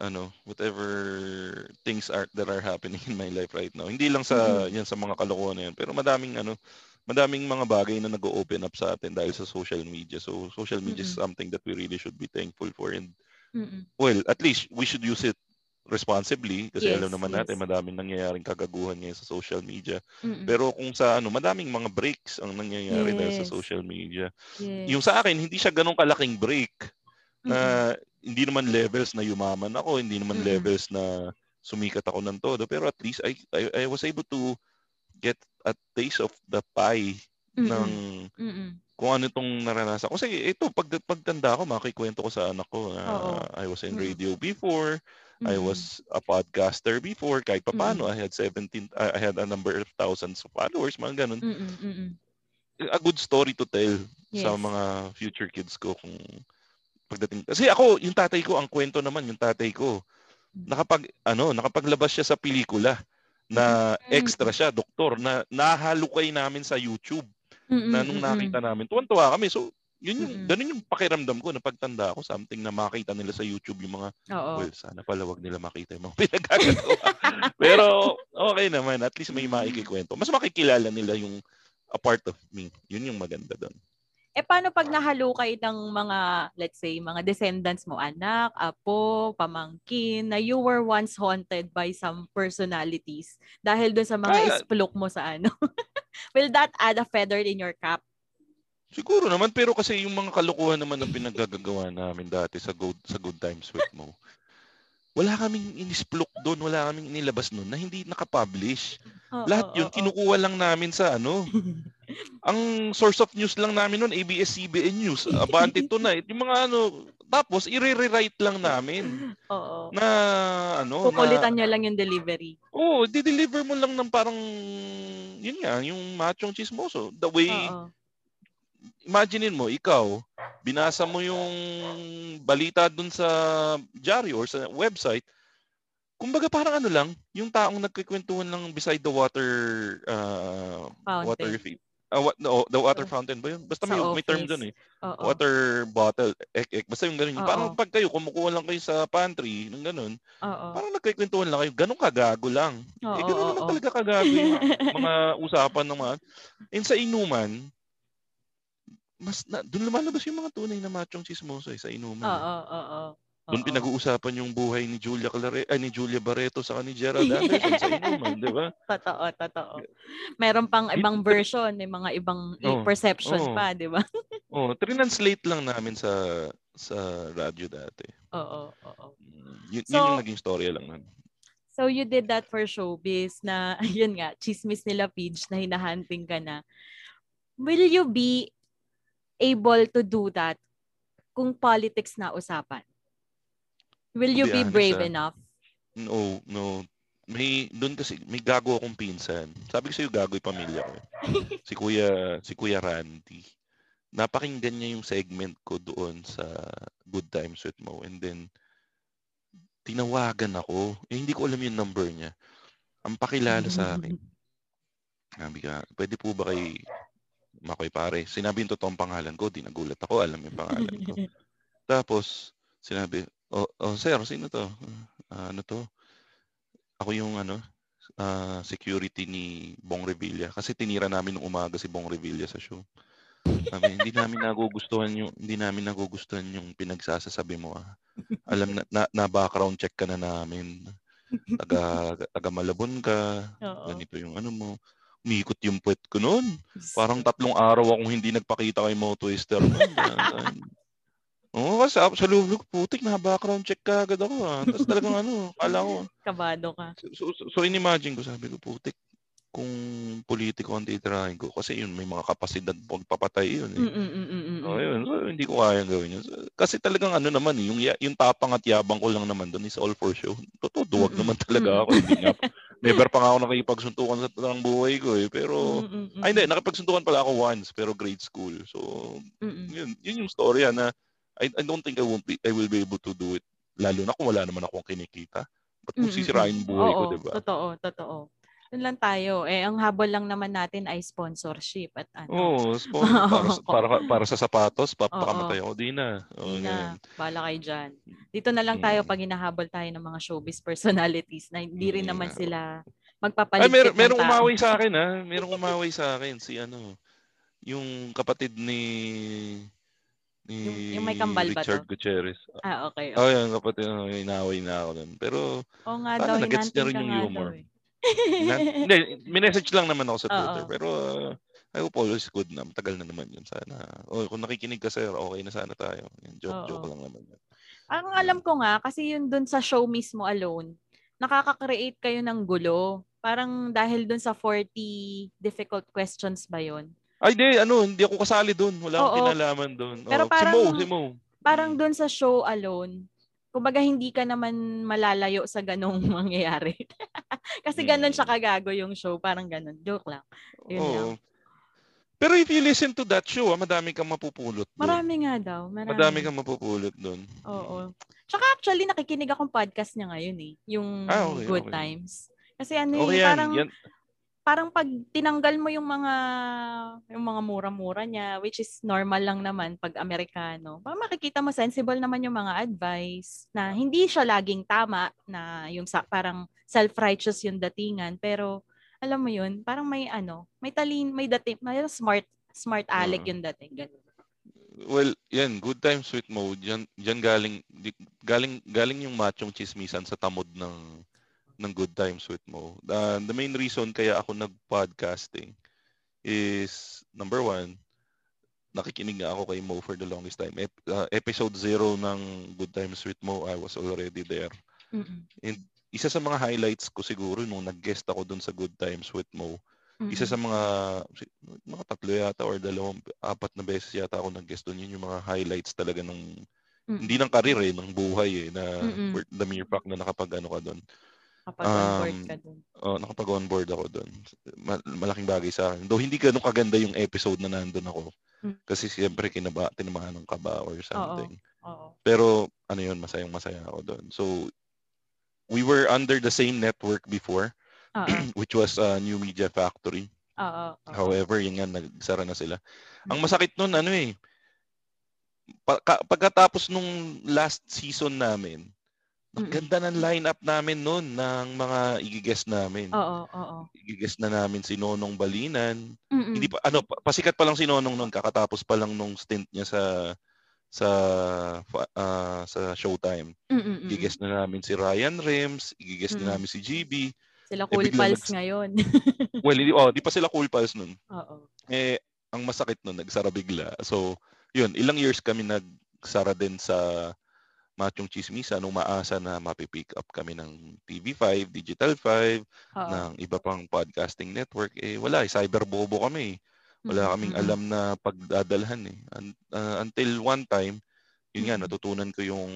Speaker 2: ano, whatever things are that are happening in my life right now. Hindi lang sa yan sa mga kalokohan na yan, pero madaming ano, madaming mga bagay na nag-open up sa atin dahil sa social media. So social media is
Speaker 1: Mm-mm.
Speaker 2: something that we really should be thankful for and
Speaker 1: Mm-mm.
Speaker 2: well, at least we should use it responsibly kasi
Speaker 1: Yes,
Speaker 2: alam naman
Speaker 1: yes.
Speaker 2: natin madaming nangyayaring kagaguhan ngayon sa social media.
Speaker 1: Mm-mm.
Speaker 2: Pero kung sa ano, madaming mga breaks ang nangyayari dahil sa
Speaker 1: Yes.
Speaker 2: social media.
Speaker 1: Yes.
Speaker 2: Yung sa akin, hindi siya ganong kalaking break na
Speaker 1: Mm-mm.
Speaker 2: hindi naman levels na yumaman ako, hindi naman
Speaker 1: Mm-mm.
Speaker 2: levels na sumikat ako ng todo, pero at least I, I, I was able to get a taste of the pie
Speaker 1: Mm-mm.
Speaker 2: ng
Speaker 1: Mm-mm.
Speaker 2: kung ano itong naranasan ko. Kasi ito, pag, pagtanda ko, makikwento ko sa anak ko na
Speaker 1: Oo.
Speaker 2: I was in radio before, I
Speaker 1: Mm-mm.
Speaker 2: was a podcaster before, kahit papano, I had 17, I had a number of thousands of followers, mga ganun.
Speaker 1: Mm-mm. Mm-mm.
Speaker 2: A good story to tell sa
Speaker 1: Yes.
Speaker 2: mga future kids ko kung pagdating. Kasi ako, yung tatay ko, ang kwento naman, yung tatay ko,
Speaker 1: Mm.
Speaker 2: nakapag, ano, nakapaglabas siya sa pelikula na
Speaker 1: Mm.
Speaker 2: extra siya, doktor, na nahalukay namin sa YouTube
Speaker 1: Mm-mm.
Speaker 2: na nung
Speaker 1: Mm-mm.
Speaker 2: nakita namin, tuwan-tuwa kami. So, yun yung,
Speaker 1: Mm-mm.
Speaker 2: ganun yung pakiramdam ko na pagtanda ko, something na makita nila sa YouTube yung mga,
Speaker 1: Oo.
Speaker 2: well, sana pala wag nila makita yung mga pinagagagawa. Pero, okay naman, at least may maikikwento. Mas makikilala nila yung a part of me. Yun yung maganda doon.
Speaker 1: Eh paano pag nahalukay ng mga, let's say, mga descendants mo, anak, apo, pamangkin, na you were once haunted by some personalities dahil doon sa mga
Speaker 2: Kaya-
Speaker 1: isplok mo sa ano? Will that add a feather in your cap?
Speaker 2: Siguro naman, pero kasi yung mga kalokohan naman na pinaggagawa namin dati sa Good, sa good Times with Mo, wala kaming inisplok doon, wala kaming inilabas noon na hindi nakapublish.
Speaker 1: Oo,
Speaker 2: Lahat yun,
Speaker 1: oo, oo.
Speaker 2: kinukuha lang namin sa ano. Ang source of news lang namin noon, ABS-CBN News, Abante Tonight, yung mga ano, tapos i-rewrite lang namin
Speaker 1: Oo.
Speaker 2: na ano, na,
Speaker 1: Kukulitan nyo lang yung delivery.
Speaker 2: oh, di-deliver mo lang ng parang, yun nga, yung machong chismoso. The way,
Speaker 1: Oo.
Speaker 2: Imaginein mo, ikaw, binasa mo yung balita dun sa diary or sa website, kumbaga parang ano lang, yung taong nagkikwentuhan lang beside the water uh, water
Speaker 1: Fountain.
Speaker 2: feed. Ah, what, no, the water
Speaker 1: Oh.
Speaker 2: fountain ba yun? Basta may,
Speaker 1: Sa
Speaker 2: may term dun eh.
Speaker 1: Oo.
Speaker 2: Water bottle, ek, ek. Basta yung ganun. Yung
Speaker 1: Oo.
Speaker 2: Parang pag kayo, kumukuha lang kayo sa pantry, ng ganun.
Speaker 1: Oo.
Speaker 2: Parang nagkikwentuhan lang kayo. Ganun kagago lang.
Speaker 1: Oo,
Speaker 2: eh, ganun
Speaker 1: oo,
Speaker 2: naman talaga kagago yung mga usapan ng mga... And sa inuman, mas na, doon lumalabas yung mga tunay na machong chismoso eh, sa inuman. eh.
Speaker 1: Oo, oo, oo.
Speaker 2: Doon
Speaker 1: Oo.
Speaker 2: pinag-uusapan yung buhay ni Julia Clare, ay ni Julia Barreto sa ni Gerald Anderson sa inuman, di ba?
Speaker 1: Totoo, totoo. Meron pang ibang version, may mga ibang
Speaker 2: Oo,
Speaker 1: perception
Speaker 2: oo.
Speaker 1: pa, di ba?
Speaker 2: Oh, translate lang namin sa sa radyo dati.
Speaker 1: Oo, oo.
Speaker 2: Mm, Yun,
Speaker 1: So-
Speaker 2: yun yung naging story lang nun.
Speaker 1: So you did that for showbiz na, yun nga, chismis nila Pidge na hinahunting ka na. Will you be able to do that kung politics na usapan? Will you
Speaker 2: be
Speaker 1: be
Speaker 2: honest,
Speaker 1: brave
Speaker 2: ah,
Speaker 1: enough?
Speaker 2: No, no. May doon kasi may gago akong pinsan. Sabi ko sa iyo gago yung pamilya ko. eh. si Kuya si Kuya Randy. Napakinggan niya yung segment ko doon sa Good Times with Mo and then tinawagan ako. Eh, hindi ko alam yung number niya. Ang pakilala sa akin. Sabi ka, pwede po ba kay Makoy pare? Sinabi yung totoong pangalan ko, di nagulat ako, alam yung pangalan ko. Tapos, sinabi, oh, oh sir, sino to? Ah, ano to? Ako yung ano, ah, security ni Bong Revilla. Kasi tinira namin nung umaga si Bong Revilla sa show. Sabi, hindi namin nagugustuhan yung hindi namin nagugustuhan yung pinagsasasabi mo. Ah. Alam na, na, na background check ka na namin. Taga taga Malabon ka.
Speaker 1: Oo.
Speaker 2: Ganito yung ano mo. Umikot yung puwet ko noon. Parang tatlong araw akong hindi nagpakita kay Mo Twister. Oo, kasi sa loob ko, putik, na background check ka agad ako. Ah. Tapos talagang ano, kala ko.
Speaker 1: Kabado ka.
Speaker 2: So, so, so in-imagine ko, sabi ko, putik, kung politiko ang titirahin ko. Kasi yun, may mga kapasidad pagpapatay yun. Eh. Oh, yun. So, hindi ko kayang gawin yun. So, kasi talagang ano naman, eh, yung, yung tapang at yabang ko lang naman doon is all for show. Totoo, duwag
Speaker 1: Mm-mm.
Speaker 2: naman talaga ako. Hindi nga, never pa nga ako nakipagsuntukan sa ng buhay ko eh. Pero,
Speaker 1: Mm-mm-mm.
Speaker 2: ay hindi, nakipagsuntukan pala ako once, pero grade school. So,
Speaker 1: Mm-mm.
Speaker 2: yun, yun yung story ah, na I, I don't think I won't be, I will be able to do it. Lalo na kung wala naman akong kinikita. Ba't
Speaker 1: Mm-mm-mm.
Speaker 2: sisirain buhay ko,
Speaker 1: Oo,
Speaker 2: di ba?
Speaker 1: Totoo, totoo. Yun lang tayo. Eh, ang habol lang naman natin ay sponsorship at ano.
Speaker 2: Oo, sponsor, para, para, para sa sapatos, papakamatay ako. Di na.
Speaker 1: Hindi
Speaker 2: ganyan.
Speaker 1: na, bala kayo dyan. Dito na lang tayo
Speaker 2: Mm.
Speaker 1: pag hinahabol tayo ng mga showbiz personalities na hindi rin
Speaker 2: Mm,
Speaker 1: naman sila
Speaker 2: Ay,
Speaker 1: magpapaligpit
Speaker 2: mer-
Speaker 1: ng
Speaker 2: merong umawi sa akin ha. Merong umawi sa akin si ano, yung kapatid ni ni
Speaker 1: Yung- yung may kambal ba
Speaker 2: Richard
Speaker 1: to?
Speaker 2: Gutierrez.
Speaker 1: Ah, okay.
Speaker 2: Oh, yung kapatid, oh, inaway na ako nun. Pero,
Speaker 1: Oo nga daw,
Speaker 2: nagets niya rin yung humor.
Speaker 1: daw eh.
Speaker 2: Na, hindi, minessage lang naman ako sa Twitter.
Speaker 1: Oo.
Speaker 2: Pero, uh, I hope all is good na. Matagal na naman yun. Sana, oh, kung nakikinig ka sir, okay na sana tayo. Yan, joke,
Speaker 1: Oo.
Speaker 2: joke lang naman yun.
Speaker 1: Ang alam ko nga, kasi yun dun sa show mismo alone, nakaka-create kayo ng gulo. Parang dahil dun sa 40 difficult questions ba yun?
Speaker 2: Ay, di, ano, hindi ako kasali doon. Wala akong
Speaker 1: Oo.
Speaker 2: kinalaman doon.
Speaker 1: Pero
Speaker 2: Oh,
Speaker 1: parang-
Speaker 2: si Mo, si Mo.
Speaker 1: Parang
Speaker 2: Mm.
Speaker 1: dun sa show alone, kumbaga hindi ka naman malalayo sa ganong mangyayari. kasi ganon
Speaker 2: Mm.
Speaker 1: siya kagago yung show. Parang ganon. Joke lang. Yun lang.
Speaker 2: Oo. Pero if you listen to that show, ah, madami kang mapupulot doon.
Speaker 1: Marami nga daw. Marami.
Speaker 2: Madami kang mapupulot doon.
Speaker 1: Oo. Tsaka actually, nakikinig akong podcast niya ngayon eh. Yung
Speaker 2: Ah, okay,
Speaker 1: Good
Speaker 2: okay.
Speaker 1: Times. Kasi ano
Speaker 2: Okay
Speaker 1: eh,
Speaker 2: yan.
Speaker 1: parang,
Speaker 2: yan.
Speaker 1: Parang pag tinanggal mo yung mga yung mga mura-mura niya, which is normal lang naman pag Amerikano, parang makikita mo sensible naman yung mga advice na hindi siya laging tama na yung sa, parang self-righteous yung datingan, pero alam mo yun, parang may ano, may talin, may dating, may smart smart aleck
Speaker 2: Oo.
Speaker 1: yung dating. Ganun.
Speaker 2: Well, yan, good times with Mo. Diyan, diyan galing, galing, galing yung machong chismisan sa tamod ng ng good times with Mo. The, the main reason kaya ako nag-podcasting is, number one, nakikinig nga ako kay Mo for the longest time. Ep- uh, episode zero ng Good Times with Mo, I was already there.
Speaker 1: Mm-mm.
Speaker 2: Isa sa mga highlights ko siguro nung nag-guest ako dun sa Good Times with Mo, isa sa mga mga tatlo yata or dalawang apat na beses yata ako nag-guest doon yun yung mga highlights talaga ng
Speaker 1: Mm-mm.
Speaker 2: hindi ng karir eh ng buhay eh na for the mere fact na nakapag ano ka doon
Speaker 1: Kapag on board
Speaker 2: um,
Speaker 1: ka dun.
Speaker 2: oh, nakapag on board ako Ma- malaking bagay sa akin though hindi ganun kaganda yung episode na nandun ako
Speaker 1: Mm.
Speaker 2: kasi siyempre kinaba tinamaan ng kaba or something
Speaker 1: Oo.
Speaker 2: pero ano yun masayang masaya ako doon so we were under the same network before
Speaker 1: Oo.
Speaker 2: which was uh, New Media Factory
Speaker 1: Oo. oo.
Speaker 2: However, yun nga, nagsara na sila. Ang
Speaker 1: Mm.
Speaker 2: masakit nun, ano eh, pagka, pagkatapos nung last season namin, ang
Speaker 1: Mm-mm.
Speaker 2: ganda ng lineup namin nun ng mga igigest namin.
Speaker 1: Oo, oo.
Speaker 2: Igigest na namin si Nonong Balinan.
Speaker 1: Mm-mm.
Speaker 2: Hindi pa, ano, pa- pasikat pa lang si Nonong nun, kakatapos pa lang nung stint niya sa sa ah, sa Showtime.
Speaker 1: Mm-mm-mm.
Speaker 2: Igigest na namin si Ryan Rems, igigest
Speaker 1: Mm.
Speaker 2: na namin si GB.
Speaker 1: Sila
Speaker 2: Eh,
Speaker 1: cool
Speaker 2: biglang
Speaker 1: pals
Speaker 2: nags-
Speaker 1: ngayon.
Speaker 2: Well, hindi, oh, di pa sila cool pals nun.
Speaker 1: Oo.
Speaker 2: eh ang masakit nun, nagsara bigla. So, yun, ilang years kami nag nagsara din sa Machong Chismisa nung maasa na mapipick up kami ng TV5, Digital 5,
Speaker 1: Oo.
Speaker 2: ng iba pang podcasting network, eh wala, eh, cyberbobo kami. Wala
Speaker 1: Mm,
Speaker 2: kaming
Speaker 1: mm,
Speaker 2: alam na pagdadalhan eh. Uh, until one time, yun nga,
Speaker 1: Mm.
Speaker 2: natutunan ko yung,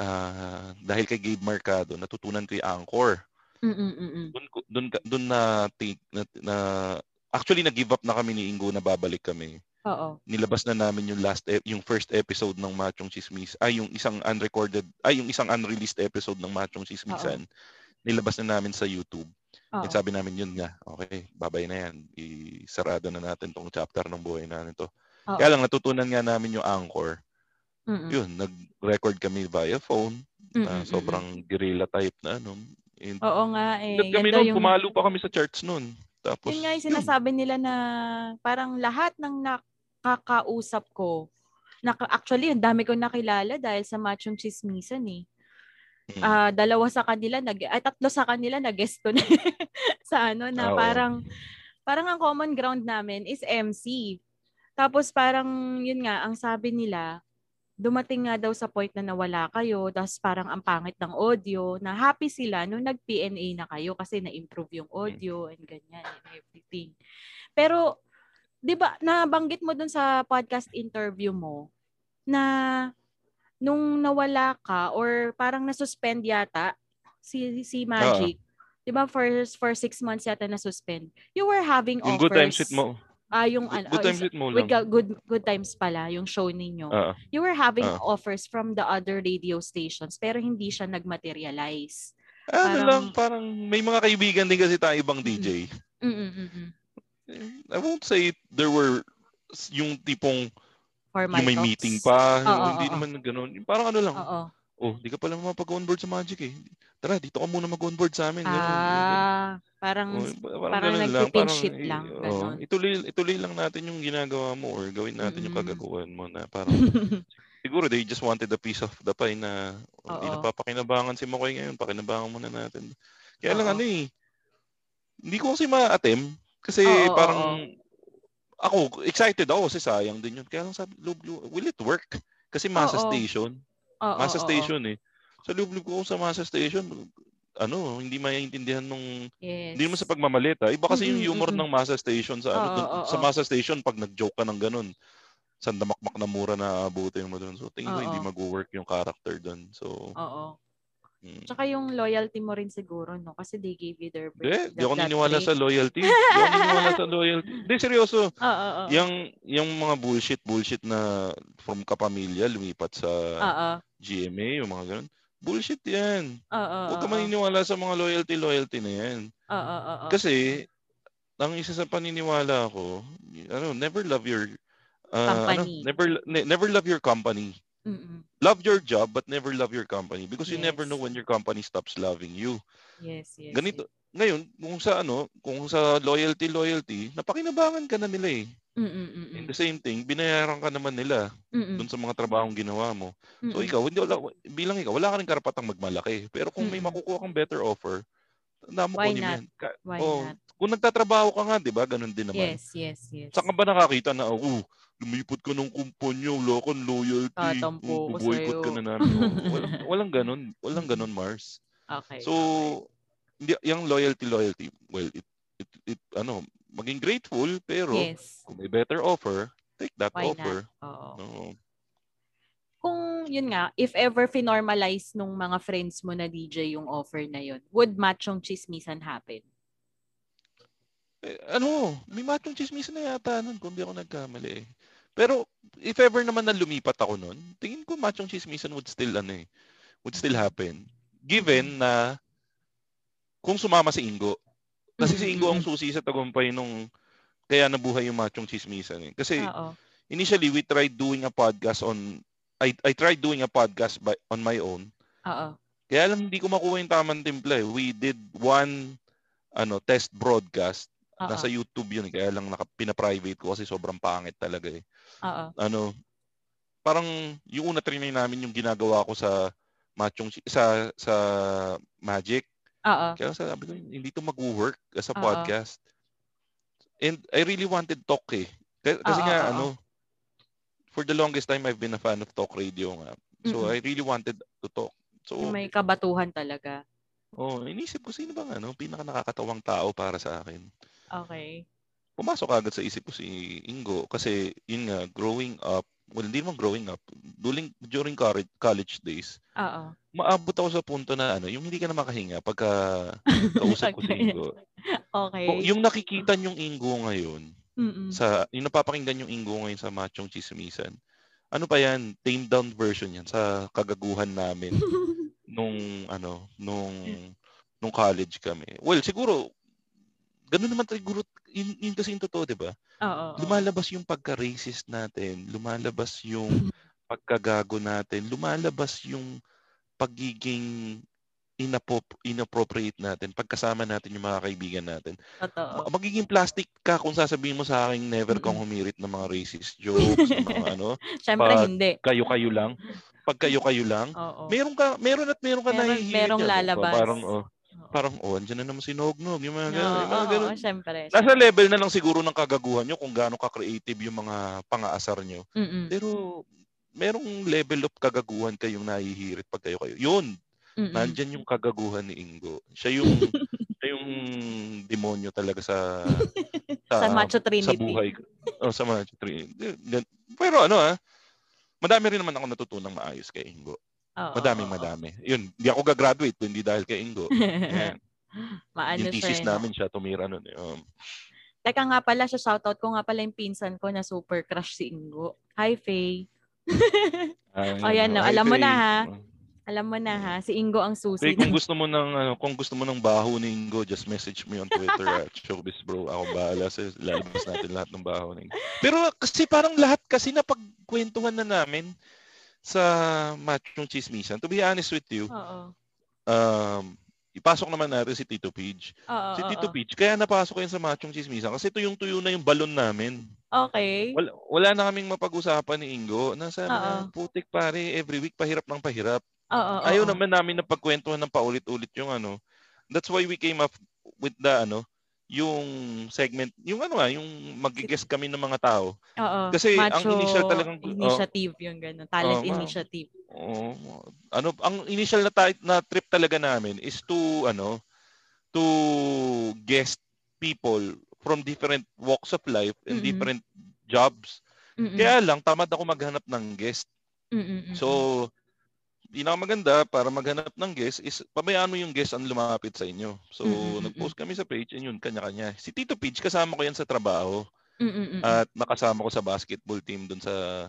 Speaker 2: ah, dahil kay Gabe Mercado, natutunan ko yung Anchor. Doon, doon, doon na, take, na, na, actually nag-give up na kami ni Ingo na babalik kami.
Speaker 1: Oo.
Speaker 2: Nilabas na namin yung last, ep- yung first episode ng Machong Chismis, ay yung isang unrecorded, ay yung isang unreleased episode ng Machong Chismisan. Nilabas na namin sa YouTube.
Speaker 1: Oo.
Speaker 2: At sabi namin yun nga, okay, babay na yan. Isarado na natin tong chapter ng buhay natin to.
Speaker 1: Oo.
Speaker 2: Kaya lang natutunan nga namin yung anchor.
Speaker 1: Mm, mm.
Speaker 2: Yun, nag-record kami via phone.
Speaker 1: Mm,
Speaker 2: na
Speaker 1: mm, mm,
Speaker 2: sobrang guerrilla type na ano. And,
Speaker 1: Oo nga eh.
Speaker 2: Kami noon,
Speaker 1: yung-
Speaker 2: pumalo pa kami sa charts noon. Tapos,
Speaker 1: Yun nga yung
Speaker 2: yun.
Speaker 1: sinasabi nila na parang lahat ng nakakausap ko, naka, actually, ang dami kong nakilala dahil sa Machong Chismisan eh. Ah, dalawa sa kanila, nag, ay, tatlo sa kanila, nag-guest ko na sa ano, na
Speaker 2: Oo.
Speaker 1: parang, parang ang common ground namin is MC. Tapos parang, yun nga, ang sabi nila, dumating nga daw sa point na nawala kayo, tapos parang ang pangit ng audio, na happy sila nung nag-PNA na kayo kasi na-improve yung audio and ganyan and everything. Pero, di ba, nabanggit mo dun sa podcast interview mo na nung nawala ka or parang nasuspend yata si si Magic. 'Di ba for for six months yata na-suspend. You were having
Speaker 2: yung
Speaker 1: offers.
Speaker 2: good times with mo.
Speaker 1: Ah, yung
Speaker 2: Good,
Speaker 1: ano,
Speaker 2: good times with mo lang.
Speaker 1: good good times pala yung show ninyo.
Speaker 2: Ah,
Speaker 1: you were having
Speaker 2: ah.
Speaker 1: offers from the other radio stations pero hindi siya nagmaterialize.
Speaker 2: ano
Speaker 1: Parang-
Speaker 2: lang, parang may mga kaibigan din kasi tayo ibang DJ.
Speaker 1: Mm-mm-mm.
Speaker 2: I won't say there were yung tipong
Speaker 1: Formal
Speaker 2: yung may
Speaker 1: talks.
Speaker 2: meeting pa, yung
Speaker 1: Oo,
Speaker 2: hindi
Speaker 1: oo.
Speaker 2: naman gano'n. Yung Parang ano lang,
Speaker 1: Oo.
Speaker 2: oh, di ka pala mapag-onboard sa Magic eh. Tara, dito ka muna mag-onboard sa amin. Ganun, ganun.
Speaker 1: Ah, parang
Speaker 2: Oh, parang,
Speaker 1: parang
Speaker 2: ganun lang.
Speaker 1: nagpipinship
Speaker 2: Parang,
Speaker 1: lang,
Speaker 2: eh,
Speaker 1: ganun.
Speaker 2: oh, ituloy, ituloy lang natin yung ginagawa mo or gawin natin yung
Speaker 1: Mm-mm.
Speaker 2: kagagawan mo na parang siguro they just wanted a piece of the pie na oh, hindi
Speaker 1: Oo.
Speaker 2: napapakinabangan si Makoy ngayon, pakinabangan muna natin. Kaya lang ano eh, hindi ko kasi ma-attempt kasi
Speaker 1: Oo, oo,
Speaker 2: parang ako, excited ako kasi sayang din yun. Kaya lang sabi, loob, loob, will it work? Kasi Masa
Speaker 1: Oo.
Speaker 2: Station.
Speaker 1: Oo,
Speaker 2: Masa
Speaker 1: oo, oo.
Speaker 2: Station eh. Sa loob-loob ko sa Masa Station, ano, hindi maintindihan nung
Speaker 1: Yes.
Speaker 2: hindi naman sa pagmamalita. Iba kasi yung
Speaker 1: Mm-mm,
Speaker 2: humor
Speaker 1: mm-mm.
Speaker 2: ng Masa Station sa ano,
Speaker 1: Oo,
Speaker 2: dun-
Speaker 1: oo,
Speaker 2: sa
Speaker 1: oo.
Speaker 2: Masa Station pag nag-joke ka ng ganun. Sandamakmak na mura na abutin mo dun. So tingin ko
Speaker 1: Oo.
Speaker 2: hindi mag-work yung character dun. So
Speaker 1: Oo.
Speaker 2: Mm.
Speaker 1: Tsaka yung loyalty mo rin siguro, no? Kasi they gave you their
Speaker 2: Hindi, di
Speaker 1: that-
Speaker 2: ako niniwala sa loyalty. Di ako niniwala sa loyalty. Hindi, seryoso.
Speaker 1: Oo, oo.
Speaker 2: Yung, yung mga bullshit, bullshit na from kapamilya, lumipat sa
Speaker 1: Oo.
Speaker 2: GMA, yung mga ganun. Bullshit yan.
Speaker 1: Oo.
Speaker 2: Huwag ka maniniwala sa mga loyalty, loyalty na yan.
Speaker 1: Oo, oo, oo.
Speaker 2: Kasi, ang isa sa paniniwala ko, ano, never love your uh, ano,
Speaker 1: Company.
Speaker 2: never ne- never love your company.
Speaker 1: Mm-mm.
Speaker 2: Love your job but never love your company because you never
Speaker 1: Yes.
Speaker 2: know when your company stops loving you.
Speaker 1: Yes, yes.
Speaker 2: Ganito,
Speaker 1: yes.
Speaker 2: ngayon, kung sa ano, kung sa loyalty loyalty, napakinabangan ka na nila eh.
Speaker 1: Mm-mm, mm-mm.
Speaker 2: And the same thing, binayaran ka naman nila
Speaker 1: Mm-mm,
Speaker 2: dun sa mga trabahong ginawa mo. So
Speaker 1: mm-mm.
Speaker 2: ikaw, hindi wala, bilang ikaw, wala ka rin karapatang magmalaki. Pero kung may
Speaker 1: Mm-mm.
Speaker 2: makukuha kang better offer, tandaan mo
Speaker 1: Why
Speaker 2: mo
Speaker 1: not?
Speaker 2: Ka-
Speaker 1: Why
Speaker 2: oh,
Speaker 1: not?
Speaker 2: Kung nagtatrabaho ka nga, di ba? Ganun din naman.
Speaker 1: Yes, yes, yes.
Speaker 2: Saan ka ba nakakita na, oh, lumipot ka ng kumpanya, wala kang loyalty,
Speaker 1: Tatampo
Speaker 2: oh,
Speaker 1: ko
Speaker 2: buboycott ka
Speaker 1: sa'yo.
Speaker 2: na namin. Oh, walang, walang ganun. Walang ganun, Mars.
Speaker 1: Okay.
Speaker 2: So, hindi, yung loyalty, loyalty, well, it, it, it, ano, maging grateful, pero
Speaker 1: yes.
Speaker 2: kung may better offer, take that
Speaker 1: Why
Speaker 2: offer.
Speaker 1: not? Oo.
Speaker 2: No.
Speaker 1: Kung yun nga, if ever finormalize nung mga friends mo na DJ yung offer na yun, would matchong chismisan happen?
Speaker 2: Eh, ano, may matong chismis na yata nun kung di ako nagkamali eh. Pero if ever naman na lumipat ako nun, tingin ko matchong chismisan would still ano eh, would still happen. Given na kung sumama si Ingo. Kasi si Ingo ang susi sa tagumpay nung kaya nabuhay yung matchong chismisan eh. Kasi
Speaker 1: Oo.
Speaker 2: initially we tried doing a podcast on I I tried doing a podcast by on my own.
Speaker 1: Oo.
Speaker 2: Kaya lang hindi ko makuha yung tamang timpla eh. We did one ano test broadcast
Speaker 1: Oo.
Speaker 2: Nasa YouTube yun. eh, Kaya lang naka, pina-private ko kasi sobrang pangit talaga eh.
Speaker 1: Oo.
Speaker 2: Ano, parang yung una trinay namin yung ginagawa ko sa Machong, sa, sa Magic.
Speaker 1: Oo.
Speaker 2: Kaya sabi ko, hindi to mag-work as a
Speaker 1: Oo.
Speaker 2: podcast. And I really wanted talk eh. Kasi, kasi
Speaker 1: Oo,
Speaker 2: nga, ano, for the longest time, I've been a fan of talk radio nga. So,
Speaker 1: Mm-mm.
Speaker 2: I really wanted to talk. So,
Speaker 1: may kabatuhan talaga.
Speaker 2: oh, inisip ko, sino bang ano, pinaka nakakatawang tao para sa akin?
Speaker 1: Okay.
Speaker 2: Pumasok agad sa isip ko si Ingo kasi yun nga, growing up, well, hindi naman growing up, during, during college, college days,
Speaker 1: Oo.
Speaker 2: maabot ako sa punto na ano, yung hindi ka na makahinga pagka kausap ko si. Ingo.
Speaker 1: Okay.
Speaker 2: O, yung nakikita yung Ingo ngayon,
Speaker 1: Mm-mm.
Speaker 2: sa yung napapakinggan yung Ingo ngayon sa Machong Chismisan. Ano pa yan? Tamed down version yan sa kagaguhan namin nung ano, nung nung college kami. Well, siguro ganun naman siguro yun, yun kasi yung totoo, 'di ba?
Speaker 1: Oo.
Speaker 2: Lumalabas yung pagka-racist natin, lumalabas yung pagkagago natin, lumalabas yung pagiging inapop- inappropriate natin pagkasama natin yung mga kaibigan natin.
Speaker 1: Totoo.
Speaker 2: Ma- magiging plastic ka kung sasabihin mo sa akin never kang humirit ng mga racist jokes, ng mga ano,
Speaker 1: Siyempre
Speaker 2: pag-
Speaker 1: hindi.
Speaker 2: kayo-kayo lang. Pag kayo-kayo lang,
Speaker 1: Oo.
Speaker 2: meron ka, meron at meron ka
Speaker 1: Meron- merong lalabas.
Speaker 2: Parang, oh. Parang, oh, andyan na naman si Nognog. Yung mga,
Speaker 1: Oo,
Speaker 2: ganun, yung mga
Speaker 1: oo,
Speaker 2: ganun.
Speaker 1: oo, Siyempre.
Speaker 2: Nasa level na lang siguro ng kagaguhan nyo kung gaano ka-creative yung mga pangaasar nyo.
Speaker 1: Mm-mm.
Speaker 2: Pero, merong level of kagaguhan kayong nahihirit pag kayo-kayo. Yun,
Speaker 1: Mm-mm.
Speaker 2: nandyan yung kagaguhan ni Ingo. Siya yung, siya yung demonyo talaga sa,
Speaker 1: Sa Macho
Speaker 2: sa
Speaker 1: Trinity.
Speaker 2: buhay ko. Oh, sa Macho Trinity. Pero ano ah, madami rin naman ako natutunang maayos kay Ingo.
Speaker 1: Oo,
Speaker 2: Madaming
Speaker 1: oo.
Speaker 2: madami. Yun, hindi ako gagraduate hindi dahil kay Ingo. Ayan.
Speaker 1: Maano
Speaker 2: yung thesis
Speaker 1: siya. no?
Speaker 2: namin siya, tumira nun. eh. Um,
Speaker 1: Teka nga pala, sa shoutout ko nga pala yung pinsan ko na super crush si Ingo. Hi, Faye.
Speaker 2: ah,
Speaker 1: Oh, yan, no. Alam mo
Speaker 2: Faye.
Speaker 1: na, ha?
Speaker 2: Oh.
Speaker 1: Alam mo na ha, si Ingo ang susi.
Speaker 2: Faye, kung gusto mo ng ano, kung gusto mo ng baho ni Ingo, just message me on Twitter at showbiz bro. Ako bahala sa lalabas natin lahat ng baho ni Ingo. Pero kasi parang lahat kasi napagkwentuhan na namin sa Machong Chismisan. To be honest with you,
Speaker 1: Oo.
Speaker 2: um, ipasok naman natin si Tito Page. Si Tito. Page, kaya napasok yan sa Machong Chismisan kasi tuyong-tuyo na yung balon namin.
Speaker 1: Okay.
Speaker 2: Wala, wala na kaming mapag-usapan ni Ingo. Nasa
Speaker 1: Oo.
Speaker 2: putik pare, every week pahirap ng pahirap.
Speaker 1: Oo,
Speaker 2: Ayaw naman namin na pagkwentuhan ng paulit-ulit yung ano. That's why we came up with the ano, yung segment, yung ano ah, yung mag-guess kami ng mga tao.
Speaker 1: Oo.
Speaker 2: Kasi ang
Speaker 1: Macho
Speaker 2: initial talagang- oh.
Speaker 1: initiative yung gano'n. Talent
Speaker 2: ma-
Speaker 1: initiative.
Speaker 2: Oo. ano, ang initial na, ta- na trip talaga namin is to ano, to guest people from different walks of life and
Speaker 1: Mm-mm.
Speaker 2: different jobs.
Speaker 1: Mm-mm.
Speaker 2: Kaya lang tamad ako maghanap ng guest.
Speaker 1: Mm-mm.
Speaker 2: So, pinakamaganda para maghanap ng guest is pabayaan mo yung guest ang lumapit sa inyo. So,
Speaker 1: Mm-mm,
Speaker 2: nag-post kami sa page and yun, kanya-kanya. Si Tito Peach, kasama ko yan sa trabaho
Speaker 1: mm-mm.
Speaker 2: at nakasama ko sa basketball team dun sa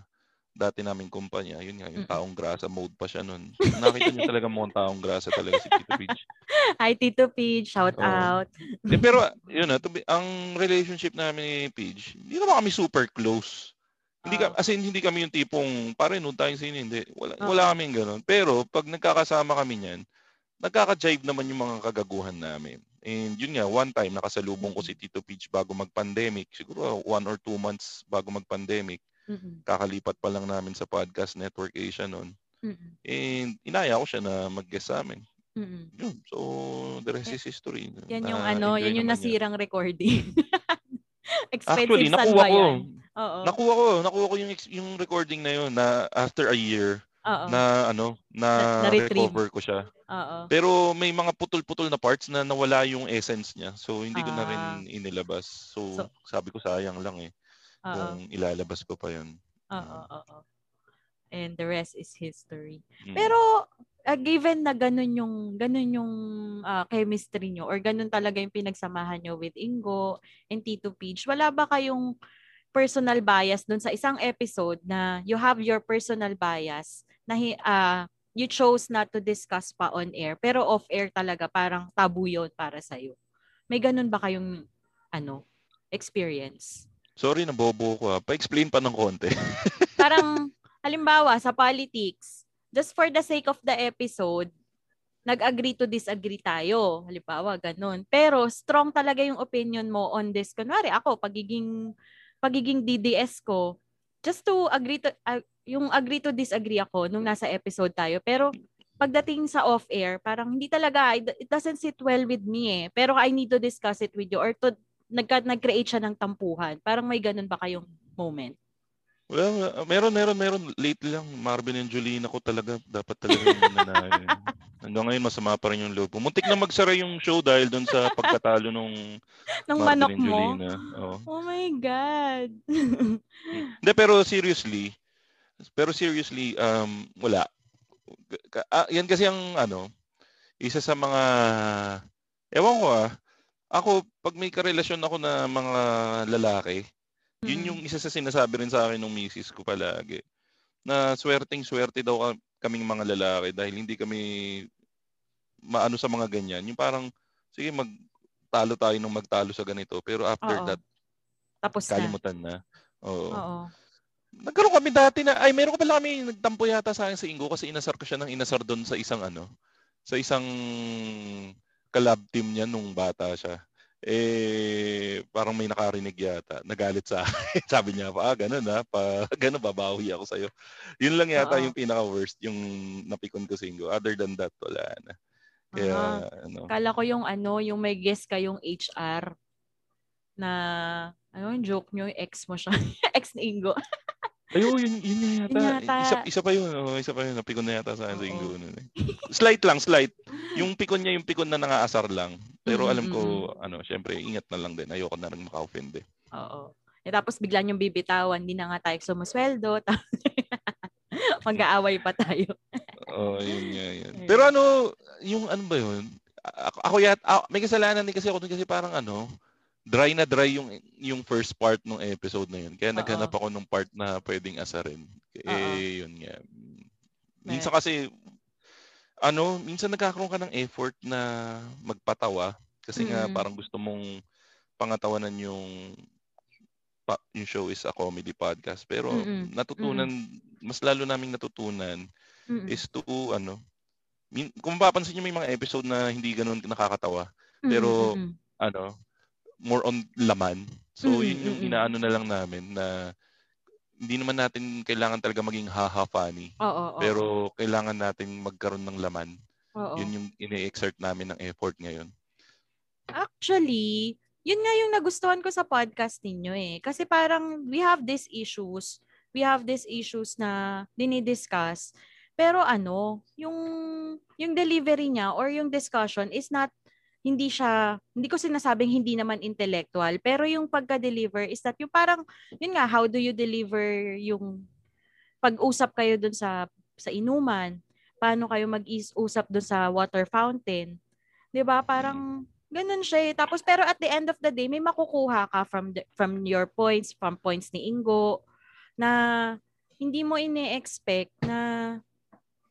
Speaker 2: dati naming kumpanya. Yun nga, yung
Speaker 1: Mm-mm.
Speaker 2: taong grasa mode pa siya nun. Nakita niyo talaga mo ang taong grasa talaga si Tito Peach.
Speaker 1: Hi, Tito Pete. Shout
Speaker 2: Oo.
Speaker 1: out.
Speaker 2: Pero, yun na, ang relationship namin ni Peach, hindi naman kami super close. Hindi ka,
Speaker 1: Oo.
Speaker 2: as in, hindi kami yung tipong, pare, noon tayong sino, hindi. Wala,
Speaker 1: Oo.
Speaker 2: wala kaming ganun. Pero, pag nagkakasama kami niyan, nagkaka-jive naman yung mga kagaguhan namin. And yun nga, one time, nakasalubong ko si Tito Peach bago mag-pandemic. Siguro one or two months bago mag-pandemic.
Speaker 1: Mm-mm,
Speaker 2: Kakalipat pa lang namin sa Podcast Network Asia noon.
Speaker 1: mm-mm,
Speaker 2: And inaya ko siya na mag-guest sa amin.
Speaker 1: mm-mm.
Speaker 2: Yun. So, the rest is history.
Speaker 1: Yan yung
Speaker 2: Na-
Speaker 1: ano, yan yung
Speaker 2: naman niya.
Speaker 1: nasirang recording. Expensive
Speaker 2: Actually, nakuha ko.
Speaker 1: yan? Oo.
Speaker 2: Nakuha ko, nakuha ko yung yung recording na yun na after a year
Speaker 1: Oo.
Speaker 2: na ano, na,
Speaker 1: Na-
Speaker 2: recover ko siya.
Speaker 1: Oo.
Speaker 2: Pero may mga putol-putol na parts na nawala yung essence niya. So hindi ko na
Speaker 1: Ah.
Speaker 2: rin inilabas. So,
Speaker 1: So-
Speaker 2: sabi ko sayang lang eh
Speaker 1: Oo.
Speaker 2: kung ilalabas ko pa yun.
Speaker 1: Oo. Oo. And the rest is history.
Speaker 2: Mm.
Speaker 1: Pero uh, given na ganun yung ganun yung uh, chemistry nyo or ganun talaga yung pinagsamahan nyo with Ingo and Tito Peach, wala ba kayong personal bias dun sa isang episode na you have your personal bias na uh, you chose not to discuss pa on air pero off air talaga parang tabu yun para sa May ganun ba kayong ano experience?
Speaker 2: Sorry na bobo ko ah. Pa-explain pa ng konti.
Speaker 1: parang halimbawa sa politics, just for the sake of the episode, nag-agree to disagree tayo. Halimbawa, ganun. Pero strong talaga yung opinion mo on this. Kunwari ako, pagiging pagiging DDS ko, just to agree to uh, yung agree to disagree ako nung nasa episode tayo. Pero pagdating sa off-air, parang hindi talaga, it doesn't sit well with me eh. Pero I need to discuss it with you or to nagka, nag-create siya ng tampuhan. Parang may ganun ba kayong moment?
Speaker 2: Well, uh, meron, meron, meron. Late lang. Marvin and Jolina ko talaga. Dapat talaga yung nanalo. Hanggang ngayon, masama pa rin yung loob. Muntik na magsara yung show dahil doon sa pagkatalo nung
Speaker 1: Ng
Speaker 2: Marvin
Speaker 1: manok
Speaker 2: and
Speaker 1: mo.
Speaker 2: Jolina. Oo.
Speaker 1: Oh my God.
Speaker 2: Hindi, pero seriously, pero seriously, um, wala. Ah, yan kasi ang ano, isa sa mga, ewan ko ah, ako, pag may karelasyon ako na mga lalaki, yun
Speaker 1: Mm.
Speaker 2: yung isa sa sinasabi rin sa akin ng misis ko palagi. Na swerteng swerte daw ka- kaming mga lalaki dahil hindi kami maano sa mga ganyan. Yung parang, sige, magtalo tayo nung magtalo sa ganito. Pero after
Speaker 1: Oo.
Speaker 2: that,
Speaker 1: Tapos na.
Speaker 2: kalimutan na. Oo.
Speaker 1: Oo.
Speaker 2: Nagkaroon kami dati na, ay meron ko pala kami nagtampo yata sa akin sa Ingo kasi inasar ko siya ng inasar doon sa isang ano, sa isang collab team niya nung bata siya. Eh, parang may nakarinig yata. Nagalit sa akin. Sabi niya pa, ah, ganun ha. Pa, ganun, babawi ako sa'yo. Yun lang yata
Speaker 1: Oo.
Speaker 2: yung pinaka-worst, yung napikon ko sa Ingo. Other than that, wala na. Kaya,
Speaker 1: Ah.
Speaker 2: ano.
Speaker 1: Kala ko yung ano, yung may guest kayong HR na ano yung joke nyo, yung ex mo siya. ex ni Ingo.
Speaker 2: Ayo, yun, yun na yata.
Speaker 1: Yun yata.
Speaker 2: Isa, isa pa yun. Oh, isa pa yun. Napikon na yata sa akin sa nun eh. Slight lang, slight. Yung pikon niya, yung pikon na nangaasar lang. Pero
Speaker 1: Mm,
Speaker 2: alam ko, ano, syempre, ingat na lang din. Ayoko na rin maka-offend eh.
Speaker 1: Oo. Eh, tapos bigla niyong bibitawan, hindi na nga tayo sumusweldo. Mag-aaway pa tayo.
Speaker 2: Oo, yun nga, yun. Pero ano, yung ano ba yun? Ako, ako yat, ako, may kasalanan din kasi ako dun kasi parang ano, dry na dry yung yung first part ng episode na yun. Kaya
Speaker 1: Oo.
Speaker 2: naghanap ako ng part na pwedeng asarin. Eh, yun nga. Minsan kasi, ano, minsan nagkakaroon ka ng effort na magpatawa kasi nga
Speaker 1: Mm.
Speaker 2: parang gusto mong pangatawanan yung pa, yung show is a comedy podcast. Pero
Speaker 1: Mm-mm.
Speaker 2: natutunan, mas lalo naming natutunan
Speaker 1: Mm-mm.
Speaker 2: is to, ano, min, kung mapapansin nyo may mga episode na hindi ganun nakakatawa, pero,
Speaker 1: Mm-mm.
Speaker 2: ano, more on laman. So,
Speaker 1: Mm-mm,
Speaker 2: yun yung
Speaker 1: mm-mm.
Speaker 2: inaano na lang namin na hindi naman natin kailangan talaga maging haha funny.
Speaker 1: Oo, oo.
Speaker 2: Pero kailangan natin magkaroon ng laman.
Speaker 1: oo.
Speaker 2: Yun yung ini-exert namin ng effort ngayon.
Speaker 1: Actually, yun nga yung nagustuhan ko sa podcast ninyo eh. Kasi parang we have these issues. We have these issues na dinidiscuss. Pero ano, yung yung delivery niya or yung discussion is not hindi siya, hindi ko sinasabing hindi naman intellectual, pero yung pagka-deliver is that yung parang, yun nga, how do you deliver yung pag-usap kayo dun sa sa inuman, paano kayo mag-usap dun sa water fountain, 'di ba? Parang ganun siya eh. Tapos pero at the end of the day, may makukuha ka from the, from your points, from points ni Ingo na hindi mo ine-expect na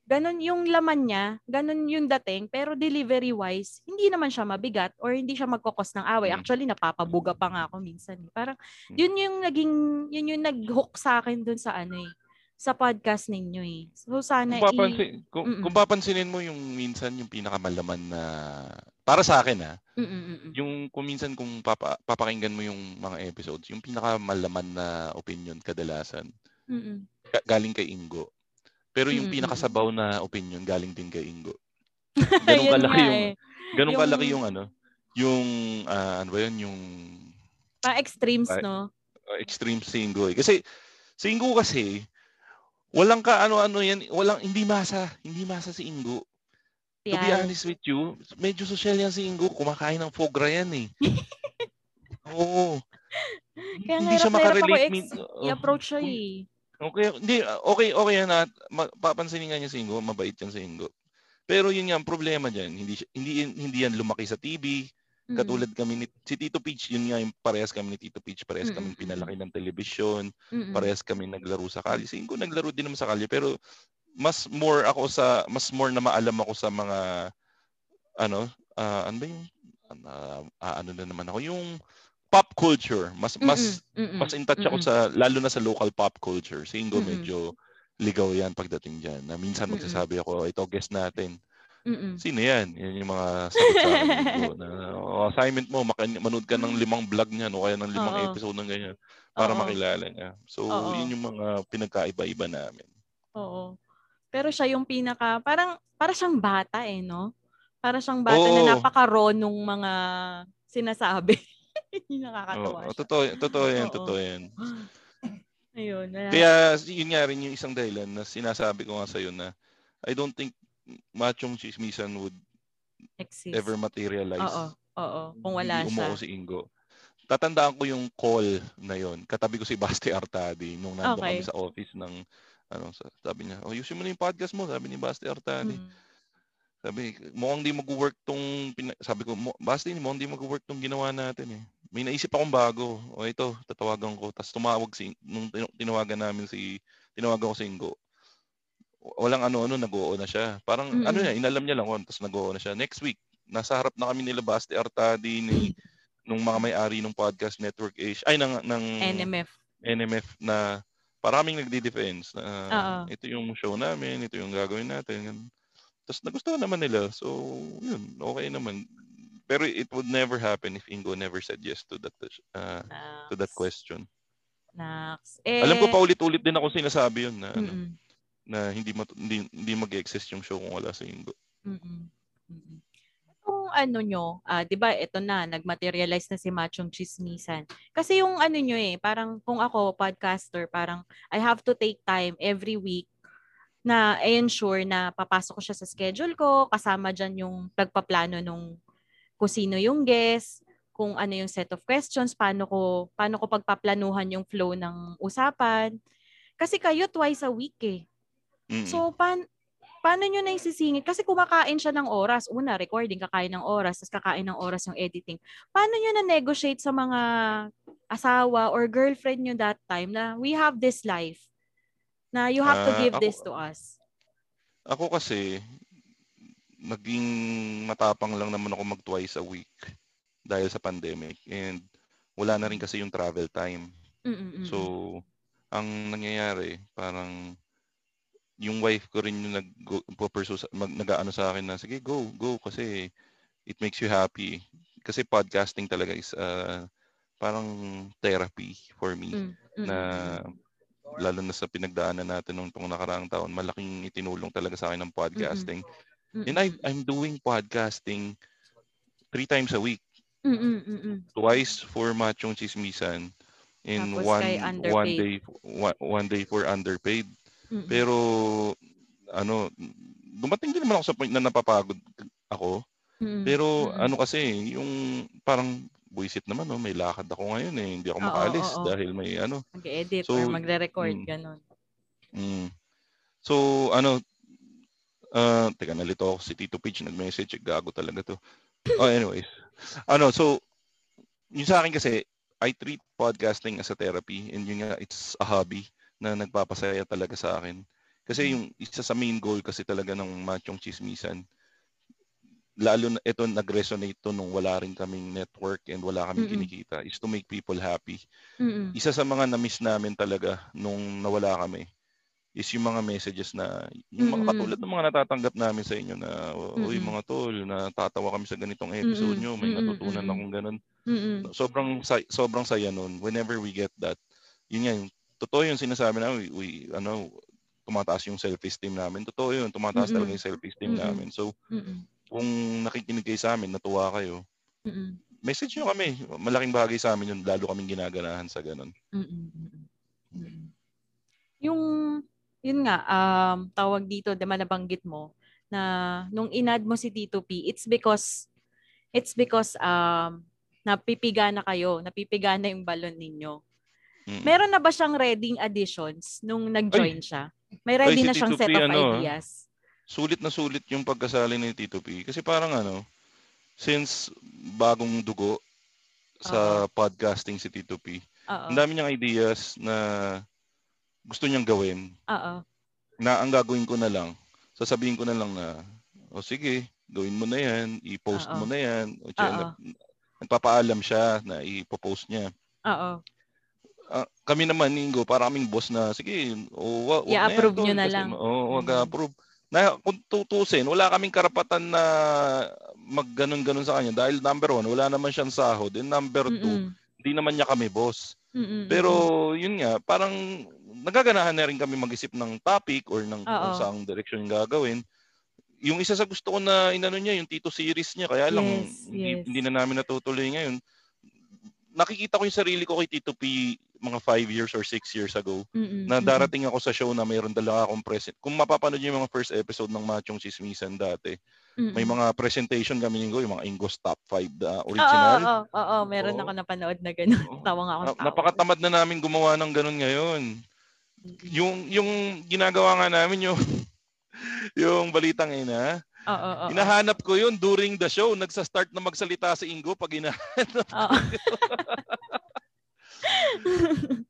Speaker 1: ganun yung laman niya, ganun yung dating, pero delivery-wise, hindi naman siya mabigat or hindi siya magkokos ng away.
Speaker 2: Mm.
Speaker 1: Actually, napapabuga pa nga ako minsan. eh. Parang,
Speaker 2: Mm.
Speaker 1: yun yung naging, yun yung nag-hook sa akin dun sa ano eh, sa podcast ninyo eh. So, sana
Speaker 2: Kung, papansin, kung,
Speaker 1: Mm-mm.
Speaker 2: kung papansinin mo yung minsan yung pinakamalaman na para sa akin ah,
Speaker 1: i- Mm-mm-mm.
Speaker 2: yung kung minsan kung papa, papakinggan mo yung mga episodes, yung pinakamalaman na opinion kadalasan
Speaker 1: Mm-mm.
Speaker 2: ga- galing kay Ingo. Pero yung
Speaker 1: Mm-mm.
Speaker 2: pinakasabaw na opinion galing din kay Ingo. Ganun kalaki yung
Speaker 1: eh.
Speaker 2: ganun
Speaker 1: Yung-
Speaker 2: kalaki yung ano, yung ah, ano ba yun, yung
Speaker 1: Parang extremes,
Speaker 2: Ay,
Speaker 1: no?
Speaker 2: uh, extreme si Ingo. Eh. Kasi si Ingo kasi walang ka ano-ano yan, walang hindi masa, hindi masa si Ingo. To be honest with you, medyo social yan si Ingo. Kumakain ng foie gras yan eh. Oo.
Speaker 1: Kaya
Speaker 2: hindi siya makarelate.
Speaker 1: ex-
Speaker 2: min- oh,
Speaker 1: i-approach siya eh.
Speaker 2: Okay, hindi, okay, okay yan ma- papansinin nga niya si Ingo, mabait yan si Ingo. Pero yun nga, ang problema diyan, hindi hindi hindi yan lumaki sa TV,
Speaker 1: Mm-mm.
Speaker 2: katulad kami ni si Tito Peach, yun nga yung parehas kami ni Tito Peach, parehas kami pinalaki ng telebisyon, parehas kami naglaro sa kalye. Si Ingo naglaro din naman sa kalye, pero mas more ako sa mas more na maalam ako sa mga ano, ah, ano ba yung ah, ah, ano na naman ako, yung pop culture. Mas mas
Speaker 1: Mm-mm,
Speaker 2: mas in touch ako
Speaker 1: mm-mm.
Speaker 2: sa lalo na sa local pop culture. Si Ingo
Speaker 1: Mm-mm.
Speaker 2: medyo ligaw yan pagdating diyan. Na minsan
Speaker 1: Mm-mm.
Speaker 2: magsasabi ako, ito guest natin.
Speaker 1: Mm-mm.
Speaker 2: Sino yan? Yan yung mga sagot sa akin na "Oh, assignment mo, makin- manood ka ng limang vlog niyan o kaya ng limang
Speaker 1: Oo.
Speaker 2: episode ng ganyan para
Speaker 1: Oo.
Speaker 2: makilala niya. So,
Speaker 1: Oo.
Speaker 2: yun yung mga pinagkaiba-iba namin.
Speaker 1: Oo. Pero siya yung pinaka, parang, para siyang bata eh, no? Para siyang bata
Speaker 2: Oo.
Speaker 1: na napaka-raw nung mga sinasabi. Nakakatawa
Speaker 2: Oo,
Speaker 1: siya.
Speaker 2: totoo, totoo yan,
Speaker 1: Oo.
Speaker 2: totoo yan.
Speaker 1: Ayun. Wala.
Speaker 2: Kaya yun nga rin yung isang dahilan na sinasabi ko nga sa'yo na I don't think machong chismisan would
Speaker 1: Exist.
Speaker 2: ever materialize.
Speaker 1: Oo. Oo. Kung wala
Speaker 2: Hindi
Speaker 1: siya.
Speaker 2: umuo si Ingo. Tatandaan ko yung call na yon. Katabi ko si Basti Artadi nung nandun
Speaker 1: Okay.
Speaker 2: kami sa office ng ano, sa- sabi niya, oh, ayusin mo na yung podcast mo, sabi ni Basti Artadi.
Speaker 1: Mm.
Speaker 2: Sabi, mukhang di mag-work tong, sabi ko, "Mo- Basti, mukhang di mag-work tong ginawa natin eh. May naisip akong bago. O ito, tatawagan ko. Tapos tumawag si, nung tin- tinawagan namin si, tinawagan ko si Ingo. Walang ano-ano, nag-oo na siya. Parang,
Speaker 1: Mm-mm.
Speaker 2: ano niya, inalam niya lang, oh, tapos nag-oo na siya. Next week, nasa harap na kami nila Basti Artadi, ni, nung mga may-ari ng podcast network Asia, ay, ng, ng
Speaker 1: NMF.
Speaker 2: NMF na paraming nagdi-defense na
Speaker 1: Oo.
Speaker 2: ito yung show namin, ito yung gagawin natin. ganun. Tapos nagustuhan naman nila. So, yun, okay naman. Pero it would never happen if Ingo never said yes to that uh, to that question.
Speaker 1: Nax. Eh,
Speaker 2: Alam ko pa ulit-ulit din ako sinasabi yun na, ano, na hindi, mat- hindi, hindi mag-exist yung show kung wala si Ingo.
Speaker 1: Mm-mm. Mm-mm. Kung ano nyo, ah, 'di ba, ito na nagmaterialize na si Machong Chismisan. Kasi yung ano nyo eh, parang kung ako podcaster, parang I have to take time every week na i-ensure na papasok ko siya sa schedule ko, kasama diyan yung pagpaplano nung kung sino yung guest, kung ano yung set of questions, paano ko paano ko pagpaplanuhan yung flow ng usapan. Kasi kayo twice a week eh.
Speaker 2: Mm-mm.
Speaker 1: So, pan, paano nyo na isisingit? Kasi kumakain siya ng oras. Una, recording, kakain ng oras, tapos kakain ng oras yung editing. Paano nyo na-negotiate sa mga asawa or girlfriend nyo that time na we have this life? Na you have to
Speaker 2: Ah,
Speaker 1: give
Speaker 2: ako-
Speaker 1: this to us.
Speaker 2: Ako kasi, naging matapang lang naman ako mag twice a week dahil sa pandemic. And wala na rin kasi yung travel time.
Speaker 1: Mm-mm-mm.
Speaker 2: So, ang nangyayari, parang yung wife ko rin yung nag pursue sa, mag, nag-ano sa akin na sige go go kasi it makes you happy kasi podcasting talaga is uh, parang therapy for me
Speaker 1: Mm, mm,
Speaker 2: na lalo na sa pinagdaanan natin nung tong nakaraang taon malaking itinulong talaga sa akin ng podcasting.
Speaker 1: Mm,
Speaker 2: and I I'm doing podcasting three times a week.
Speaker 1: Mm, mm, mm, mm.
Speaker 2: twice for Machong Chismisan and
Speaker 1: Tapos
Speaker 2: one one day one, one day for underpaid.
Speaker 1: Mm, mm.
Speaker 2: pero ano dumating din naman ako sa point na napapagod ako.
Speaker 1: Mm,
Speaker 2: pero ano kasi yung parang buisit naman no may lakad ako ngayon eh hindi ako
Speaker 1: Oo,
Speaker 2: makaalis
Speaker 1: oo.
Speaker 2: dahil may ano
Speaker 1: Mag-edit
Speaker 2: So,
Speaker 1: or magre-record,
Speaker 2: mm.
Speaker 1: ganun.
Speaker 2: mm. so ano uh, teka nalito ako si Tito Page nag-message gago talaga to oh anyways ano so yung sa akin kasi I treat podcasting as a therapy and yun nga it's a hobby na nagpapasaya talaga sa akin. Kasi yung isa sa main goal kasi talaga ng Machong Chismisan, lalo na ito nag-resonate to nung wala rin kaming network and wala kaming
Speaker 1: Mm-mm.
Speaker 2: kinikita, is to make people happy.
Speaker 1: Mm-mm.
Speaker 2: Isa sa mga na-miss namin talaga nung nawala kami is yung mga messages na yung mga katulad ng mga natatanggap namin sa inyo na uy mga tol natatawa kami sa ganitong episode nyo may natutunan akong ganun sobrang sobrang saya nun whenever we get that yun yung totoo yung sinasabi namin we, we ano tumataas yung self-esteem namin totoo yun tumataas
Speaker 1: Mm-mm.
Speaker 2: talaga yung self-esteem
Speaker 1: Mm-mm.
Speaker 2: namin so
Speaker 1: Mm-mm.
Speaker 2: Kung nakikinig kayo sa amin natuwa kayo
Speaker 1: Mm-mm.
Speaker 2: message nyo kami malaking bagay sa amin yun lalo kaming ginaganahan sa ganun
Speaker 1: Mm-mm. Yung, yun nga, um, tawag dito, di ba nabanggit mo, na nung inad mo si Tito P, it's because, it's because, um, napipiga na kayo, napipiga na yung balon ninyo.
Speaker 2: Mm.
Speaker 1: Meron na ba siyang reading additions nung nag-join siya? May ready
Speaker 2: Ay, si
Speaker 1: na siyang
Speaker 2: Tito
Speaker 1: set
Speaker 2: P,
Speaker 1: of
Speaker 2: ano, ah.
Speaker 1: ideas?
Speaker 2: Sulit na sulit yung pagkasali ni Tito P. Kasi parang ano, since bagong dugo sa podcasting si Tito P,
Speaker 1: Oo.
Speaker 2: ang dami niyang ideas na gusto niyang gawin
Speaker 1: Oo.
Speaker 2: na ang gagawin ko na lang, sasabihin ko na lang na, o sige, gawin mo na yan, i-post
Speaker 1: Oo.
Speaker 2: mo na yan. O, nag- nagpapaalam siya na ipopost niya.
Speaker 1: Oo.
Speaker 2: Ah, kami naman, Ningo, para kaming boss na, sige, o, wa, wag na yan,
Speaker 1: I-approve
Speaker 2: tol,
Speaker 1: niyo na lang.
Speaker 2: Oo, wag
Speaker 1: Mm.
Speaker 2: approve. Na, kung tutusin, wala kaming karapatan na mag ganun-ganun sa kanya. Dahil number one, wala naman siyang sahod. And number two,
Speaker 1: Mm-mm.
Speaker 2: hindi naman niya kami boss.
Speaker 1: Mm-mm,
Speaker 2: Pero yun nga, parang nagaganahan na rin kami mag-isip ng topic or ng kung
Speaker 1: Oo.
Speaker 2: saang direction yung gagawin. Yung isa sa gusto ko na inano niya, yung Tito series niya, kaya lang
Speaker 1: Yes,
Speaker 2: hindi,
Speaker 1: yes.
Speaker 2: hindi na namin natutuloy ngayon. Nakikita ko yung sarili ko kay Tito P mga five years or six years ago
Speaker 1: Mm-mm,
Speaker 2: na darating ako sa show na mayroon dala akong present. Kung mapapanood niyo yung mga first episode ng Machong Chismisan dati,
Speaker 1: Mm-mm.
Speaker 2: may mga presentation kami ninggo, yung mga Ingos Top 5 na
Speaker 1: Oo,
Speaker 2: original.
Speaker 1: oo, oo, oo, meron
Speaker 2: Oo.
Speaker 1: ako napanood na gano'n.
Speaker 2: Oo.
Speaker 1: Tawa nga ako.
Speaker 2: Na-
Speaker 1: tawa.
Speaker 2: napakatamad na namin gumawa ng ganun ngayon. Yung yung ginagawa nga namin yung yung balitang ina,
Speaker 1: Oo, oo, oo.
Speaker 2: hinahanap ko yun during the show. Nagsa-start na magsalita si Ingo pag hinahanap.
Speaker 1: Oo.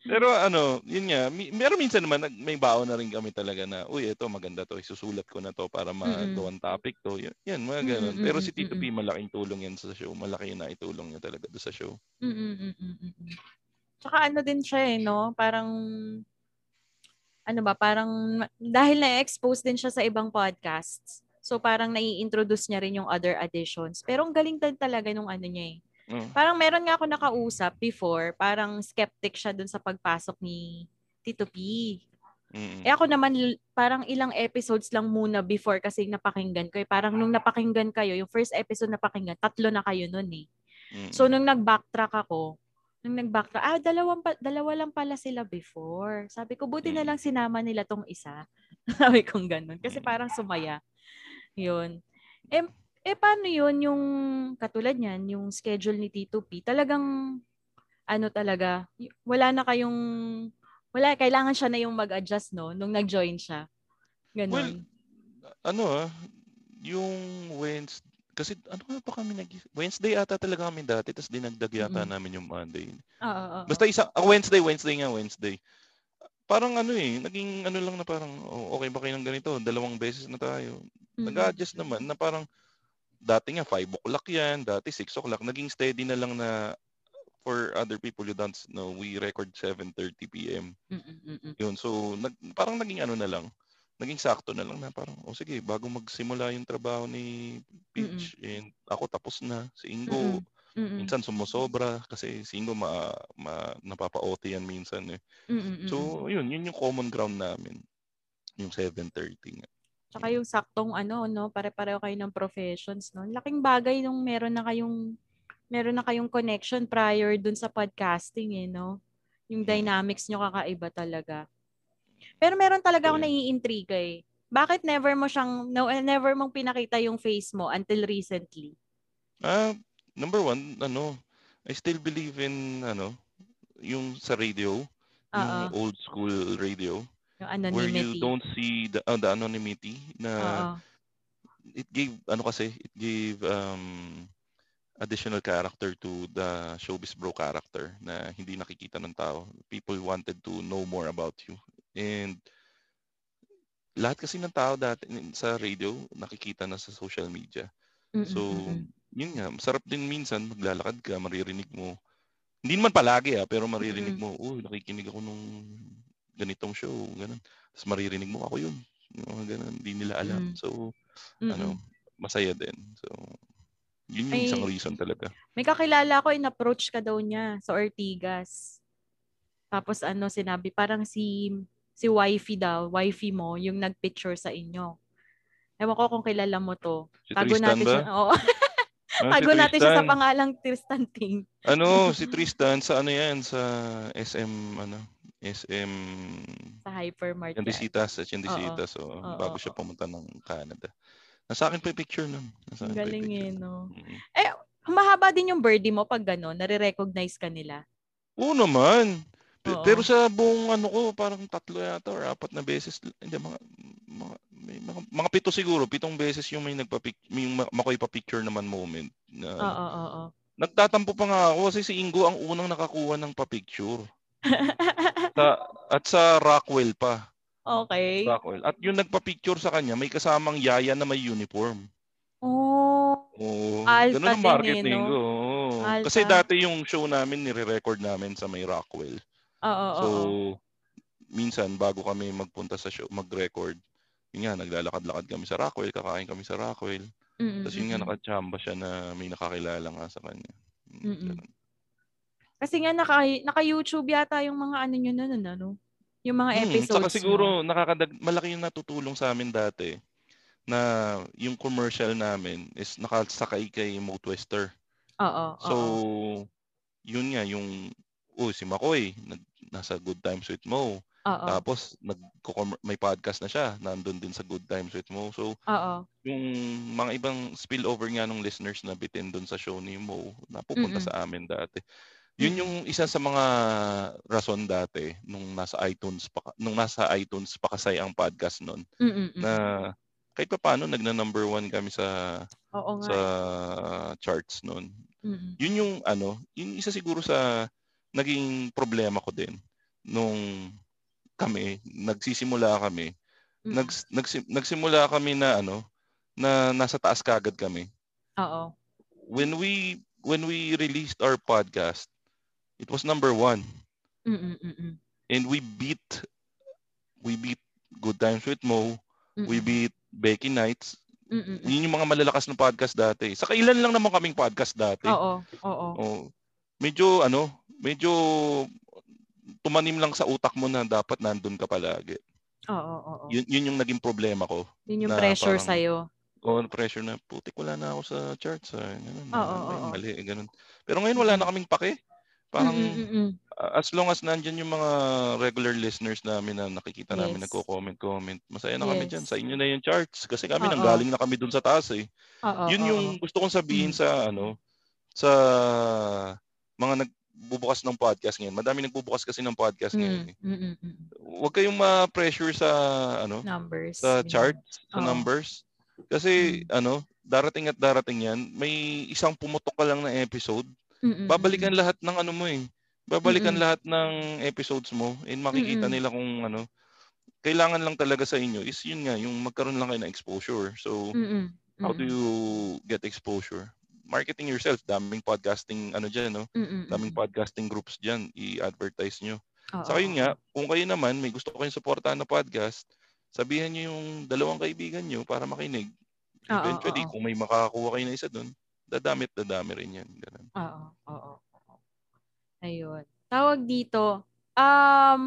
Speaker 2: Pero ano, yun nga, meron minsan naman may baon na rin kami talaga na, uy, ito maganda to, isusulat ko na to para magawang topic to. Yan, yan mga ganun.
Speaker 1: Mm-mm,
Speaker 2: Pero si Tito P, malaking tulong yan sa show. Malaki na itulong niya talaga doon sa show.
Speaker 1: Mm-mm. Tsaka ano din siya eh, no? Parang, ano ba, parang, dahil na-expose din siya sa ibang podcasts, so parang nai-introduce niya rin yung other additions. Pero ang galing din talaga nung ano niya eh.
Speaker 2: Mm.
Speaker 1: Parang meron nga ako nakausap before, parang skeptic siya dun sa pagpasok ni Tito P.
Speaker 2: Mm.
Speaker 1: Eh ako naman, parang ilang episodes lang muna before kasi napakinggan ko. Eh. Parang nung napakinggan kayo, yung first episode napakinggan, tatlo na kayo nun eh.
Speaker 2: Mm.
Speaker 1: So nung nag-backtrack ako, nung nag-backtrack, ah, dalawang pa, dalawa lang pala sila before. Sabi ko, buti na lang sinama nila tong isa. Sabi kong ganun. Kasi parang sumaya. Yun. Eh, eh paano yun yung katulad niyan, yung schedule ni Tito P? Talagang, ano talaga, wala na kayong, wala, kailangan siya na yung mag-adjust, no? Nung nag-join siya. Ganun.
Speaker 2: Well, ano ah, yung Wednesday, kasi ano nga pa kami nag Wednesday ata talaga kami dati, tapos dinagdag yata
Speaker 1: Mm-mm.
Speaker 2: namin yung Monday.
Speaker 1: Oo, oo, oo.
Speaker 2: Basta isa, ah, Wednesday, Wednesday nga, Wednesday. Parang ano eh, naging ano lang na parang, oh, okay ba kayo ng ganito? Dalawang beses na tayo.
Speaker 1: Mm-mm.
Speaker 2: Nag-adjust naman na parang, dati nga 5 o'clock yan, dati 6 o'clock. Naging steady na lang na for other people you don't know, we record 7.30 p.m.
Speaker 1: Mm-mm, mm-mm.
Speaker 2: Yun, so nag, parang naging ano na lang, naging sakto na lang na parang, oh sige, bago magsimula yung trabaho ni Peach, and ako tapos na, si Ingo,
Speaker 1: Mm-mm.
Speaker 2: minsan sumusobra, kasi si Ingo ma, ma, napapa-OT yan minsan eh.
Speaker 1: Mm-mm.
Speaker 2: So, yun, yun yung common ground namin, yung 7.30 nga.
Speaker 1: Tsaka yung saktong ano, no, pare-pareho kayo ng professions, no. Laking bagay nung meron na kayong meron na kayong connection prior dun sa podcasting eh, no. Yung
Speaker 2: Mm.
Speaker 1: dynamics nyo kakaiba talaga. Pero meron talaga ako
Speaker 2: So, yun.
Speaker 1: naiintriga eh. Bakit never mo siyang no, never mong pinakita yung face mo until recently?
Speaker 2: Ah, number one, ano, I still believe in, ano, yung sa radio, yung
Speaker 1: Oo.
Speaker 2: old school radio,
Speaker 1: Yung
Speaker 2: where you
Speaker 1: anonymity.
Speaker 2: don't see the, uh, the anonymity na
Speaker 1: Oo.
Speaker 2: it gave ano kasi it gave um additional character to the showbiz bro character na hindi nakikita ng tao. People wanted to know more about you. And lahat kasi ng tao dati sa radio nakikita na sa social media.
Speaker 1: Mm-mm,
Speaker 2: So, yun nga, masarap din minsan maglalakad ka, maririnig mo. Hindi naman palagi ah, pero maririnig
Speaker 1: Mm-mm.
Speaker 2: mo, uy, nakikinig ako nung ganitong show, ganun. Tapos maririnig mo ako yun. Yung mga ganun, hindi nila alam.
Speaker 1: Mm.
Speaker 2: So,
Speaker 1: Mm-mm.
Speaker 2: ano, masaya din. So, yun yung
Speaker 1: Ay-
Speaker 2: isang reason talaga.
Speaker 1: May kakilala ko, in-approach ka daw niya sa Ortigas. Tapos ano, sinabi, parang si si wifey daw, wifey mo, yung nagpicture sa inyo. Ewan ko kung kilala mo to.
Speaker 2: Si
Speaker 1: Tago
Speaker 2: Tristan
Speaker 1: natin
Speaker 2: ba?
Speaker 1: siya. Oo.
Speaker 2: Ah,
Speaker 1: Tago
Speaker 2: si
Speaker 1: natin siya sa pangalang Tristan Ting.
Speaker 2: Ano, si Tristan sa ano yan, sa SM, ano, SM
Speaker 1: Sa hypermart. yan.
Speaker 2: Chandisitas, sa Chandisitas. So,
Speaker 1: Oo,
Speaker 2: bago siya pumunta ng Canada. Nasa akin pa yung picture nun. Nasa
Speaker 1: Ang
Speaker 2: akin pa yung
Speaker 1: galing
Speaker 2: picture.
Speaker 1: eh, no?
Speaker 2: Mm.
Speaker 1: Mahaba din yung birdie mo pag gano'n, nare-recognize ka nila.
Speaker 2: Oo naman. Pe-
Speaker 1: Oo.
Speaker 2: Pero sa buong ano ko, parang tatlo yata or apat na beses, hindi, mga, mga, may mga, mga pito siguro, pitong beses yung may nagpa may yung ma- makoy pa picture naman moment. Na,
Speaker 1: Oo, oo, oo.
Speaker 2: Nagtatampo pa nga ako kasi si Ingo ang unang nakakuha ng pa-picture. Sa, at sa Rockwell pa.
Speaker 1: okay.
Speaker 2: Rockwell. At yung nagpa-picture sa kanya, may kasamang yaya na may uniform.
Speaker 1: Oh.
Speaker 2: Oo.
Speaker 1: Alta
Speaker 2: ganun ang
Speaker 1: din eh,
Speaker 2: marketing
Speaker 1: no?
Speaker 2: ko. oo. Kasi dati yung show namin, nire-record namin sa may Rockwell.
Speaker 1: Oo,
Speaker 2: So,
Speaker 1: oo.
Speaker 2: minsan bago kami magpunta sa show, mag-record, yun nga, naglalakad-lakad kami sa Rockwell, kakain kami sa Rockwell.
Speaker 1: Mm,
Speaker 2: Tapos yun nga, nakachamba siya na may nakakilala nga sa kanya. Mm, ganun.
Speaker 1: Kasi nga naka, naka-YouTube yata yung mga ano nyo nun, ano? Yung mga
Speaker 2: Mm,
Speaker 1: episodes
Speaker 2: Saka siguro,
Speaker 1: nyo.
Speaker 2: nakakadag, malaki yung natutulong sa amin dati na yung commercial namin is nakasakay kay Mo Twister.
Speaker 1: Oo,
Speaker 2: So,
Speaker 1: oo.
Speaker 2: yun nga, yung oh, si Makoy, nag, nasa Good Times with Mo.
Speaker 1: Oo.
Speaker 2: Tapos nag may podcast na siya, nandun din sa Good Times with Mo. So
Speaker 1: Oo.
Speaker 2: yung mga ibang spillover nga ng listeners na bitin doon sa show ni Mo, napupunta
Speaker 1: Mm-mm.
Speaker 2: sa amin dati. Yun yung isa sa mga rason dati nung nasa iTunes pa nung nasa iTunes pa kasay ang podcast noon na kahit pa paano nagna number one kami sa
Speaker 1: Oo nga.
Speaker 2: sa charts noon. Yun yung ano, yun isa siguro sa naging problema ko din nung kami nagsisimula kami.
Speaker 1: Mm-mm.
Speaker 2: Nags, nagsi- nagsimula kami na ano na nasa taas kagad kami.
Speaker 1: Oo.
Speaker 2: When we when we released our podcast, it was number one.
Speaker 1: Mm-mm. Mm-mm.
Speaker 2: And we beat we beat Good Times with Mo, we
Speaker 1: Mm-mm.
Speaker 2: beat Becky Nights.
Speaker 1: Mm-mm.
Speaker 2: Yun yung mga malalakas na podcast dati. Sa ilan lang naman kaming podcast dati.
Speaker 1: Oo. Oo.
Speaker 2: Oh, medyo ano, medyo tumanim lang sa utak mo na dapat nandun ka palagi.
Speaker 1: Oo. Oo.
Speaker 2: Yun, yun yung naging problema ko.
Speaker 1: Yun yung pressure
Speaker 2: parang-
Speaker 1: sa'yo.
Speaker 2: Oh, pressure na putik wala na ako sa charts. Ah. Ganun,
Speaker 1: Oo, oo, oo.
Speaker 2: mali, ganun. Pero ngayon wala na kaming pake. Parang
Speaker 1: Mm-mm.
Speaker 2: uh, as long as nandyan yung mga regular listeners namin na nakikita namin
Speaker 1: Yes.
Speaker 2: nagko-comment comment, masaya na kami
Speaker 1: Yes.
Speaker 2: diyan. Sa inyo na yung charts kasi kami
Speaker 1: Oo.
Speaker 2: nanggaling na kami dun sa taas eh.
Speaker 1: Oo.
Speaker 2: Yun yung gusto kong sabihin
Speaker 1: Mm.
Speaker 2: sa ano sa mga nagbubukas ng podcast ngayon. Madami nagbubukas kasi ng podcast ngayon.
Speaker 1: Mm,
Speaker 2: Eh.
Speaker 1: mm, mm, mm.
Speaker 2: Huwag kayong ma-pressure sa ano
Speaker 1: Numbers.
Speaker 2: sa charts, sa
Speaker 1: Oo.
Speaker 2: numbers. Kasi
Speaker 1: Mm.
Speaker 2: ano, darating at darating 'yan, may isang pumutok ka lang na episode,
Speaker 1: Mm, mm,
Speaker 2: babalikan lahat ng ano mo eh. Babalikan
Speaker 1: Mm-mm.
Speaker 2: lahat ng episodes mo and makikita
Speaker 1: Mm-mm.
Speaker 2: nila kung ano. Kailangan lang talaga sa inyo is yun nga, yung magkaroon lang kayo ng exposure. So,
Speaker 1: mm, mm,
Speaker 2: how do you get exposure? Marketing yourself. Daming podcasting ano diyan, no?
Speaker 1: mm, mm,
Speaker 2: Daming podcasting groups diyan, i-advertise nyo.
Speaker 1: Oo,
Speaker 2: Saka yun
Speaker 1: oo,
Speaker 2: nga, kung kayo naman may gusto kayong suportahan na podcast, sabihan niyo yung dalawang kaibigan niyo para makinig.
Speaker 1: Oo,
Speaker 2: Eventually,
Speaker 1: oo.
Speaker 2: kung may makakakuha kayo na isa doon, dadami at dadami rin yan. Ganun.
Speaker 1: Oo, oo, oo. Ayun. Tawag dito, um,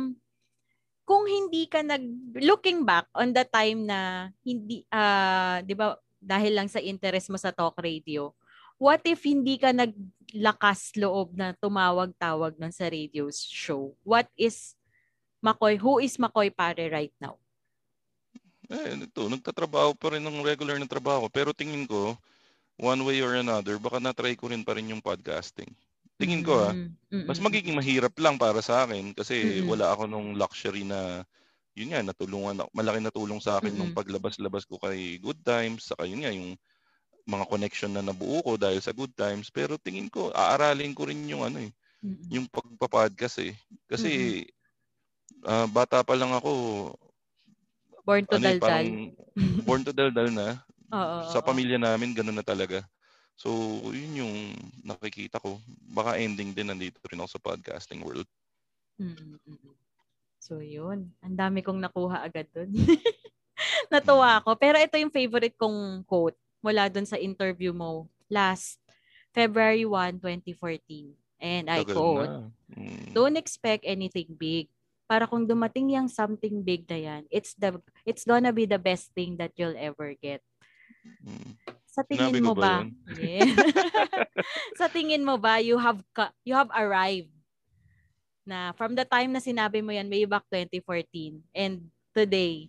Speaker 1: kung hindi ka nag, looking back on the time na hindi, ah, di ba, dahil lang sa interest mo sa talk radio, what if hindi ka naglakas loob na tumawag-tawag nun sa radio show? What is Makoy, who is Makoy Pare right now?
Speaker 2: Eh, ito, nagtatrabaho pa rin ng regular na trabaho. Pero tingin ko, one way or another, baka na-try ko rin pa rin yung podcasting. Tingin ko ah,
Speaker 1: Mm, mm,
Speaker 2: mas magiging mahirap lang para sa akin kasi
Speaker 1: Mm-mm.
Speaker 2: wala ako nung luxury na yun nga natulungan ako malaki natulong sa akin nung
Speaker 1: Mm-mm.
Speaker 2: paglabas-labas ko kay Good Times saka yun nga yung mga connection na nabuo ko dahil sa Good Times. Pero tingin ko aaralin ko rin yung ano eh yung pagpa-podcast eh. Kasi ah, bata pa lang ako.
Speaker 1: Born to
Speaker 2: ano eh,
Speaker 1: daldal.
Speaker 2: parang born to daldal na
Speaker 1: Oo,
Speaker 2: sa pamilya namin ganun na talaga so yun yung nakikita ko baka ending din nandito rin ako sa podcasting world
Speaker 1: Mm, mm, mm. So, yun. Ang dami kong nakuha agad dun. Natuwa ako. Pero ito yung favorite kong quote mula dun sa interview mo last February 1, 2014. And I
Speaker 2: Tagal
Speaker 1: quote.
Speaker 2: Mm.
Speaker 1: Don't expect anything big. Para kung dumating yung something big na yan, it's, the, it's gonna be the best thing that you'll ever get. Sa tingin mo
Speaker 2: ba
Speaker 1: ba? Yeah. sa tingin mo ba you have ka- you have arrived na from the time na sinabi mo yan way back 2014 and today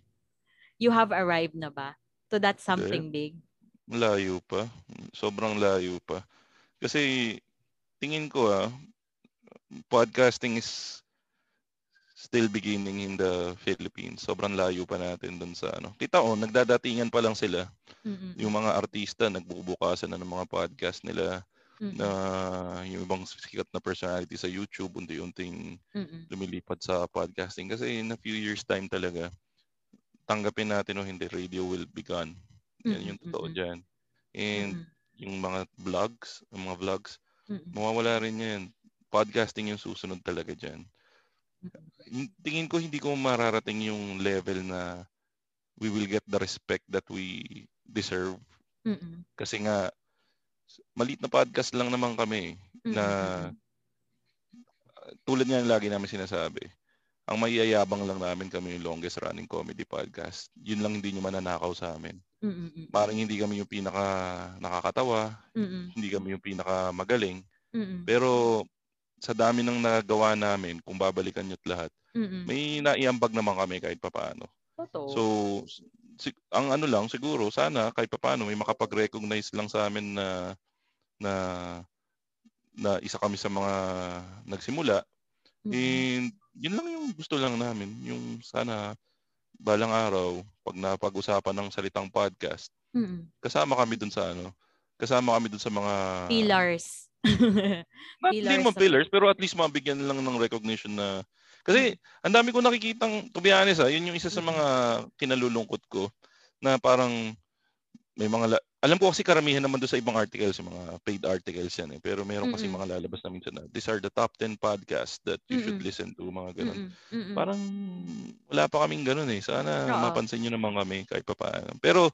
Speaker 1: you have arrived na ba to that something big?
Speaker 2: Layo pa. Sobrang layo pa. Kasi tingin ko ah, podcasting is still beginning in the Philippines. Sobrang layo pa natin dun sa ano. Kita oh, nagdadatingan pa lang sila.
Speaker 1: Mm-mm.
Speaker 2: Yung mga artista, nagbubukasan na ng mga podcast nila
Speaker 1: Mm-mm.
Speaker 2: na yung ibang sikat na personality sa YouTube, unti-unting
Speaker 1: Mm-mm.
Speaker 2: lumilipat sa podcasting. Kasi in a few years time talaga, tanggapin natin o hindi, radio will be gone. Yan yung
Speaker 1: Mm-mm,
Speaker 2: totoo
Speaker 1: mm-mm.
Speaker 2: dyan. And
Speaker 1: Mm-mm.
Speaker 2: yung mga vlogs, yung mga vlogs,
Speaker 1: Mm-mm.
Speaker 2: mawawala rin yan. Podcasting yung susunod talaga dyan. Tingin ko hindi ko mararating yung level na we will get the respect that we deserve.
Speaker 1: Mm-mm.
Speaker 2: Kasi nga, malit na podcast lang naman kami.
Speaker 1: Mm-mm.
Speaker 2: Na tulad nga ng lagi namin sinasabi, ang maiyayabang lang namin kami yung longest running comedy podcast. Yun lang hindi nyo mananakaw sa amin.
Speaker 1: Mm-mm.
Speaker 2: Parang hindi kami yung pinaka nakakatawa,
Speaker 1: Mm-mm.
Speaker 2: hindi kami yung pinaka magaling.
Speaker 1: Mm-mm.
Speaker 2: Pero sa dami ng nagawa namin, kung babalikan nyo't lahat,
Speaker 1: Mm-mm.
Speaker 2: may naiambag naman kami kahit papaano.
Speaker 1: Totoo.
Speaker 2: So, si, ang ano lang siguro sana kahit papaano may makapag-recognize lang sa amin na na na isa kami sa mga nagsimula.
Speaker 1: Mm-mm.
Speaker 2: And yun lang yung gusto lang namin, yung sana balang araw pag napag-usapan ng salitang podcast,
Speaker 1: Mm-mm.
Speaker 2: kasama kami dun sa ano, kasama kami dun sa mga
Speaker 1: Pillars.
Speaker 2: Not, hindi
Speaker 1: Pillars
Speaker 2: naman
Speaker 1: of-
Speaker 2: pillars, pero at least mabigyan lang ng recognition na kasi ang dami ko nakikitang, to be honest ha, yun yung isa sa
Speaker 1: Mm.
Speaker 2: mga kinalulungkot ko na parang may mga, la- alam ko kasi karamihan naman doon sa ibang articles, yung mga paid articles yan eh. Pero meron kasi mga lalabas na minsan na, these are the top 10 podcasts that you should
Speaker 1: Mm-mm.
Speaker 2: listen to, mga ganun.
Speaker 1: Mm-mm.
Speaker 2: Parang wala pa kaming ganun eh. Sana
Speaker 1: Oo.
Speaker 2: mapansin nyo naman kami kahit pa paano. Pero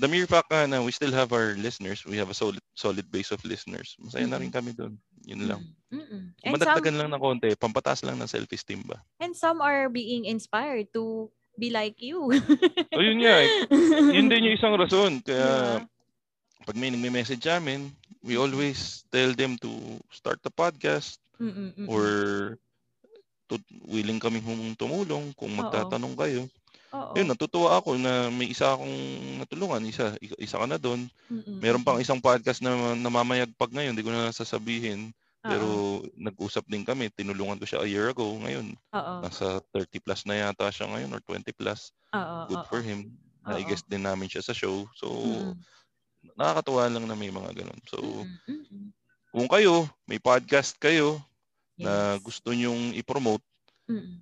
Speaker 2: the mere fact na, na we still have our listeners, we have a solid solid base of listeners. Masaya na rin kami doon. Yun lang.
Speaker 1: Some,
Speaker 2: Madagdagan lang ng konti, pampataas lang ng self-esteem ba?
Speaker 1: and some are being inspired to be like you.
Speaker 2: O yun nga, eh. yun din yung isang rason. Kaya
Speaker 1: Yeah.
Speaker 2: pag may nagme-message sa amin, we always tell them to start the podcast
Speaker 1: mm-mm.
Speaker 2: or to, willing kaming hum- tumulong kung magtatanong kayo.
Speaker 1: Oo.
Speaker 2: Yun, natutuwa ako na may isa akong natulungan. Isa, isa ka na doon.
Speaker 1: Mm-mm,
Speaker 2: Meron pang isang podcast na namamayagpag ngayon. Hindi ko na sasabihin. Pero
Speaker 1: Oo.
Speaker 2: nag-usap din kami. Tinulungan ko siya a year ago. Ngayon,
Speaker 1: Oo.
Speaker 2: nasa 30 plus na yata siya ngayon or 20 plus.
Speaker 1: Oo.
Speaker 2: Good
Speaker 1: oo.
Speaker 2: for him. Na-guest din namin siya sa show. So,
Speaker 1: Mm-mm.
Speaker 2: nakakatuwa lang na may mga ganun. So,
Speaker 1: mm-mm.
Speaker 2: kung kayo, may podcast kayo na
Speaker 1: Yes.
Speaker 2: gusto nyong i-promote,
Speaker 1: Mm-mm.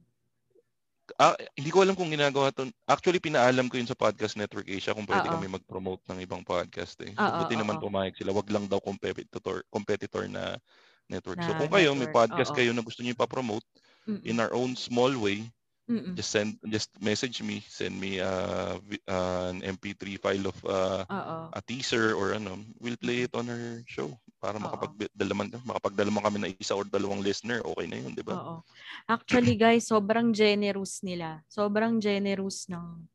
Speaker 2: Ah, hindi ko alam kung ginagawa to. Actually, pinaalam ko yun sa Podcast Network Asia kung pwede
Speaker 1: Oo.
Speaker 2: kami mag-promote ng ibang podcast eh. So, buti naman pumayag sila. Wag lang daw competitor, competitor na network. so,
Speaker 1: Na
Speaker 2: kung kayo, may
Speaker 1: network,
Speaker 2: podcast
Speaker 1: oo.
Speaker 2: kayo na gusto niyo ipa-promote
Speaker 1: Mm-mm.
Speaker 2: in our own small way,
Speaker 1: Mm-mm.
Speaker 2: just send just message me, send me uh, uh, an MP3 file of uh, a teaser or ano, we'll play it on our show para makapagdalaman makapagdalaman kami na isa or dalawang listener, okay na 'yun, 'di ba?
Speaker 1: Oo. Actually guys, sobrang generous nila. Sobrang generous ng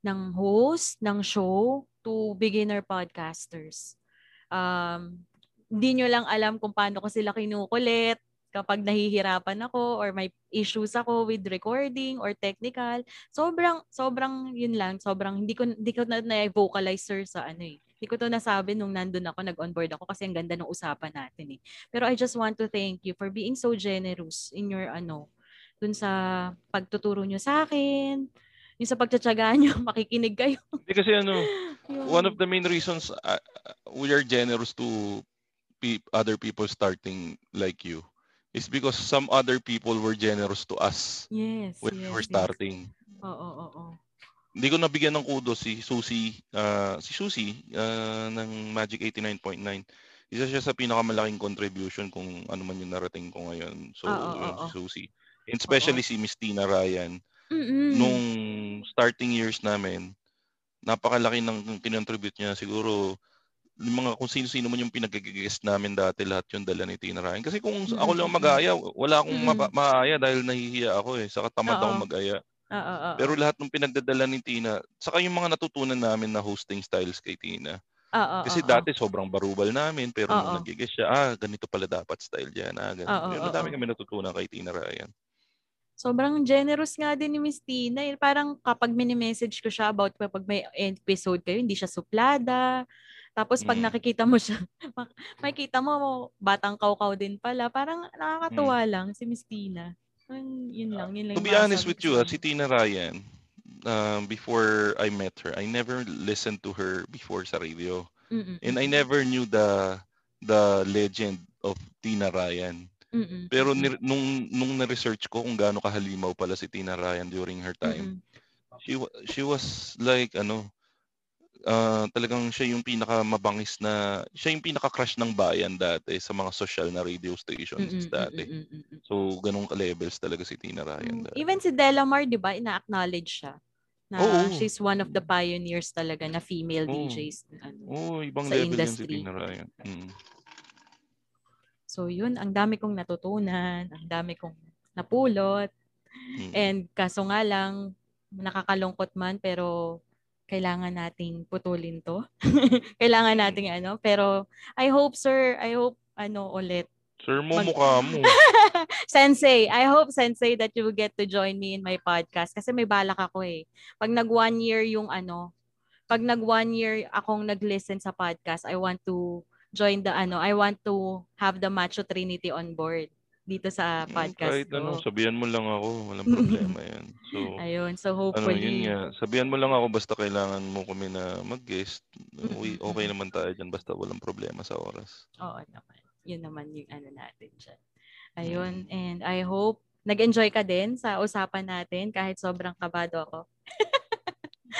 Speaker 1: ng host ng show to beginner podcasters. Um, hindi nyo lang alam kung paano ko sila kinukulit kapag nahihirapan ako or may issues ako with recording or technical. Sobrang sobrang yun lang, sobrang hindi ko hindi ko na, na-vocalize sir sa ano eh. Hindi ko to nasabi nung nandun ako, nag-onboard ako kasi ang ganda ng usapan natin eh. Pero I just want to thank you for being so generous in your ano, dun sa pagtuturo nyo sa akin, yung sa pagtsatsaga nyo, makikinig kayo.
Speaker 2: Hindi kasi ano, one of the main reasons uh, we are generous to pe- other people starting like you is because some other people were generous to us
Speaker 1: Yes,
Speaker 2: when
Speaker 1: yes,
Speaker 2: we were
Speaker 1: yes.
Speaker 2: starting.
Speaker 1: Oo, oo, oo.
Speaker 2: Hindi ko nabigyan ng kudos si Susie, ah, si Susie ah, ng Magic 89.9. Isa siya sa pinakamalaking contribution kung ano man yung narating ko ngayon. So,
Speaker 1: Oo,
Speaker 2: yun,
Speaker 1: oo.
Speaker 2: si Susie. And especially si Miss Tina Ryan.
Speaker 1: Mm-mm.
Speaker 2: Nung starting years namin, napakalaki ng kinontribute niya. Siguro, yung mga kung sino-sino man yung pinag-guest namin dati, lahat yung dala ni Tina Ryan. Kasi kung ako lang
Speaker 1: Mm-mm.
Speaker 2: mag-aaya, wala akong
Speaker 1: Mm-mm.
Speaker 2: mapa- maaya dahil nahihiya ako eh. Saka tamad
Speaker 1: Oo.
Speaker 2: ako mag-aya.
Speaker 1: Oo,
Speaker 2: Pero lahat ng pinagdadala ni Tina, saka yung mga natutunan namin na hosting styles kay Tina.
Speaker 1: oo,
Speaker 2: Kasi
Speaker 1: oo.
Speaker 2: dati sobrang barubal namin, pero nung
Speaker 1: Oo.
Speaker 2: nag-guest siya, ah, ganito pala dapat style dyan. Ah, ganito.
Speaker 1: Oo,
Speaker 2: Yun,
Speaker 1: oo,
Speaker 2: madami kami natutunan kay Tina Ryan.
Speaker 1: Sobrang generous nga din ni Miss Tina. eh. Parang kapag mini-message ko siya about kapag may episode kayo, hindi siya suplada. Tapos pag
Speaker 2: Mm.
Speaker 1: nakikita mo siya, mak- makikita mo, batang kaukaw din pala. Parang nakakatuwa lang si Miss Tina. Yun, yun lang. Yun lang
Speaker 2: To be honest with you, ah, si Tina Ryan, um, before I met her, I never listened to her before sa radio.
Speaker 1: Mm-mm,
Speaker 2: And I never knew the the legend of Tina Ryan.
Speaker 1: mm-mm,
Speaker 2: Pero ni- nung nung na-research ko kung gaano kahalimaw pala si Tina Ryan during her time,
Speaker 1: mm-mm.
Speaker 2: she she was like ano ah, talagang siya yung pinaka mabangis na siya yung pinaka crush ng bayan dati sa mga social na radio stations
Speaker 1: Mm-mm,
Speaker 2: dati.
Speaker 1: mm-mm.
Speaker 2: So ganung ka-levels talaga si Tina Ryan.
Speaker 1: Mm.
Speaker 2: dati.
Speaker 1: Even si Delamar, di ba, ina-acknowledge siya. Na
Speaker 2: Oo.
Speaker 1: she's one of the pioneers talaga na female
Speaker 2: Oo.
Speaker 1: DJs. Ano.
Speaker 2: Oh, ibang
Speaker 1: sa
Speaker 2: level yun si
Speaker 1: industry.
Speaker 2: Tina Ryan. Mm.
Speaker 1: So yun, ang dami kong natutunan, ang dami kong napulot.
Speaker 2: Mm.
Speaker 1: And kaso nga lang, nakakalungkot man, pero kailangan nating putulin to. kailangan nating ano. Pero I hope, sir, I hope ano ulit,
Speaker 2: Sir mo
Speaker 1: Mag-
Speaker 2: mukha mo.
Speaker 1: sensei, I hope Sensei that you will get to join me in my podcast kasi may balak ako eh. Pag nag one year yung ano, pag nag one year akong nag-listen sa podcast, I want to join the ano, I want to have the Macho Trinity on board dito sa
Speaker 2: Mm,
Speaker 1: podcast
Speaker 2: Kahit
Speaker 1: ko.
Speaker 2: ano, sabihan mo lang ako. Walang problema yan. So,
Speaker 1: Ayun, so
Speaker 2: ano, yun
Speaker 1: hopefully.
Speaker 2: nga. Sabihan mo lang ako basta kailangan mo kami na mag-guest. Uy,
Speaker 1: Mm-mm.
Speaker 2: okay naman tayo dyan basta walang problema sa oras.
Speaker 1: Oo naman. Yun naman yung ano natin dyan. Ayun, and I hope nag-enjoy ka din sa usapan natin kahit sobrang kabado ako.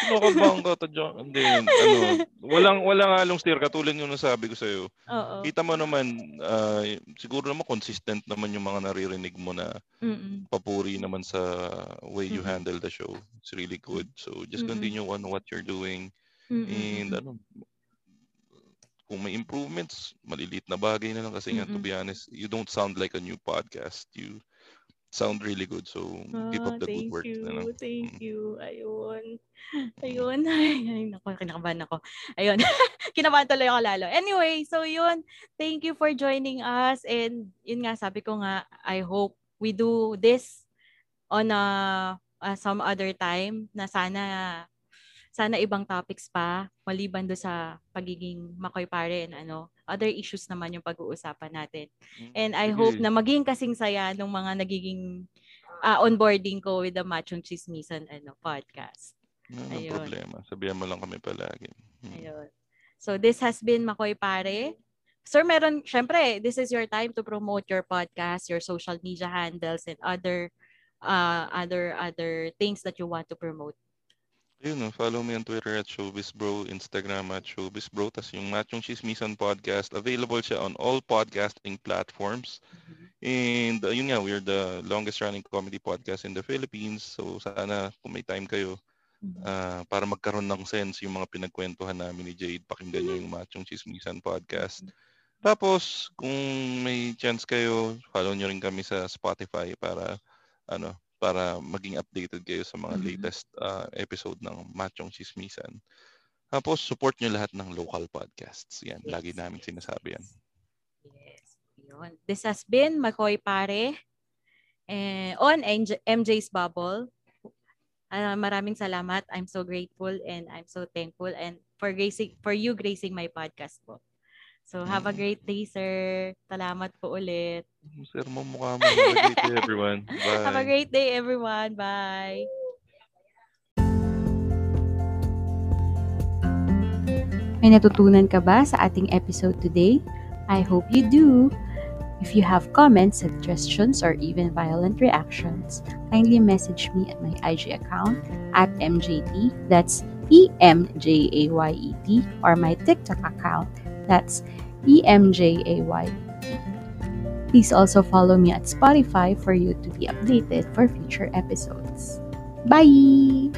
Speaker 2: Kinakabahan ka ta dyan. Hindi, ano, walang, walang halong steer. Katulad yung nasabi ko sa'yo.
Speaker 1: Oo.
Speaker 2: Kita mo naman, ah, siguro naman consistent naman yung mga naririnig mo na
Speaker 1: Mm-mm.
Speaker 2: papuri naman sa way you
Speaker 1: Mm-mm.
Speaker 2: handle the show. It's really good. So just
Speaker 1: Mm-mm.
Speaker 2: continue on what you're doing. And
Speaker 1: Mm-mm.
Speaker 2: ano, kung may improvements, maliliit na bagay na lang kasi nga to
Speaker 1: Mm-mm.
Speaker 2: be honest, you don't sound like a new podcast. You sound really good. So keep
Speaker 1: Ah,
Speaker 2: up the good
Speaker 1: thank
Speaker 2: work.
Speaker 1: you.
Speaker 2: na lang.
Speaker 1: Thank
Speaker 2: Mm.
Speaker 1: you. Ayun. Ayun. Ay, ay naku, kinakabahan ako. Ayun. Kinabahan tuloy ako lalo. Anyway, so yun. Thank you for joining us. And yun nga, sabi ko nga, I hope we do this on a, uh, some other time na sana sana ibang topics pa maliban do sa pagiging makoy pare and ano other issues naman yung pag-uusapan natin And I hope na maging kasing saya ng mga nagiging ah, onboarding ko with the Machong Chismisan ano, podcast.
Speaker 2: Walang
Speaker 1: Ayun.
Speaker 2: problema. Sabihan mo lang kami palagi. Mm.
Speaker 1: Ayun. So this has been Makoy Pare. Sir, meron, syempre, this is your time to promote your podcast, your social media handles, and other uh, other other things that you want to promote.
Speaker 2: Ayun, no, follow me on Twitter at ShowbizBro, Instagram at ShowbizBro. Tas yung Machong Chismisan podcast, available siya on all podcasting platforms. And uh, yun nga, we're the longest running comedy podcast in the Philippines. So sana kung may time kayo, ah, para magkaroon ng sense yung mga pinagkwentuhan namin ni Jade, pakinggan nyo yung Machong Chismisan podcast. Tapos, kung may chance kayo, follow nyo rin kami sa Spotify para ano para maging updated kayo sa mga
Speaker 1: Mhm.
Speaker 2: latest ah, episode ng Machong Chismisan. Tapos, support nyo lahat ng local podcasts. Yan, lagi
Speaker 1: Yes,
Speaker 2: namin
Speaker 1: yes,
Speaker 2: sinasabi yan.
Speaker 1: Yes. Yun. This has been Makoy Pare eh, on MJ, MJ's Bubble. Ah, maraming salamat. I'm so grateful and I'm so thankful and for gracing for you gracing my podcast po. So have a
Speaker 2: Mm.
Speaker 1: great day, sir. Salamat po ulit.
Speaker 2: Sir, mo mukha mo. Have a great day, everyone. Bye.
Speaker 1: Have a great day, everyone. Bye. May natutunan ka ba sa ating episode today? I hope you do. If you have comments, suggestions, or even violent reactions, kindly message me at my IG account at MJT, that's E-M-J-A-Y-E-T, or my TikTok account, that's E-M-J-A-Y-E-T. Please also follow me at Spotify for you to be updated for future episodes. Bye!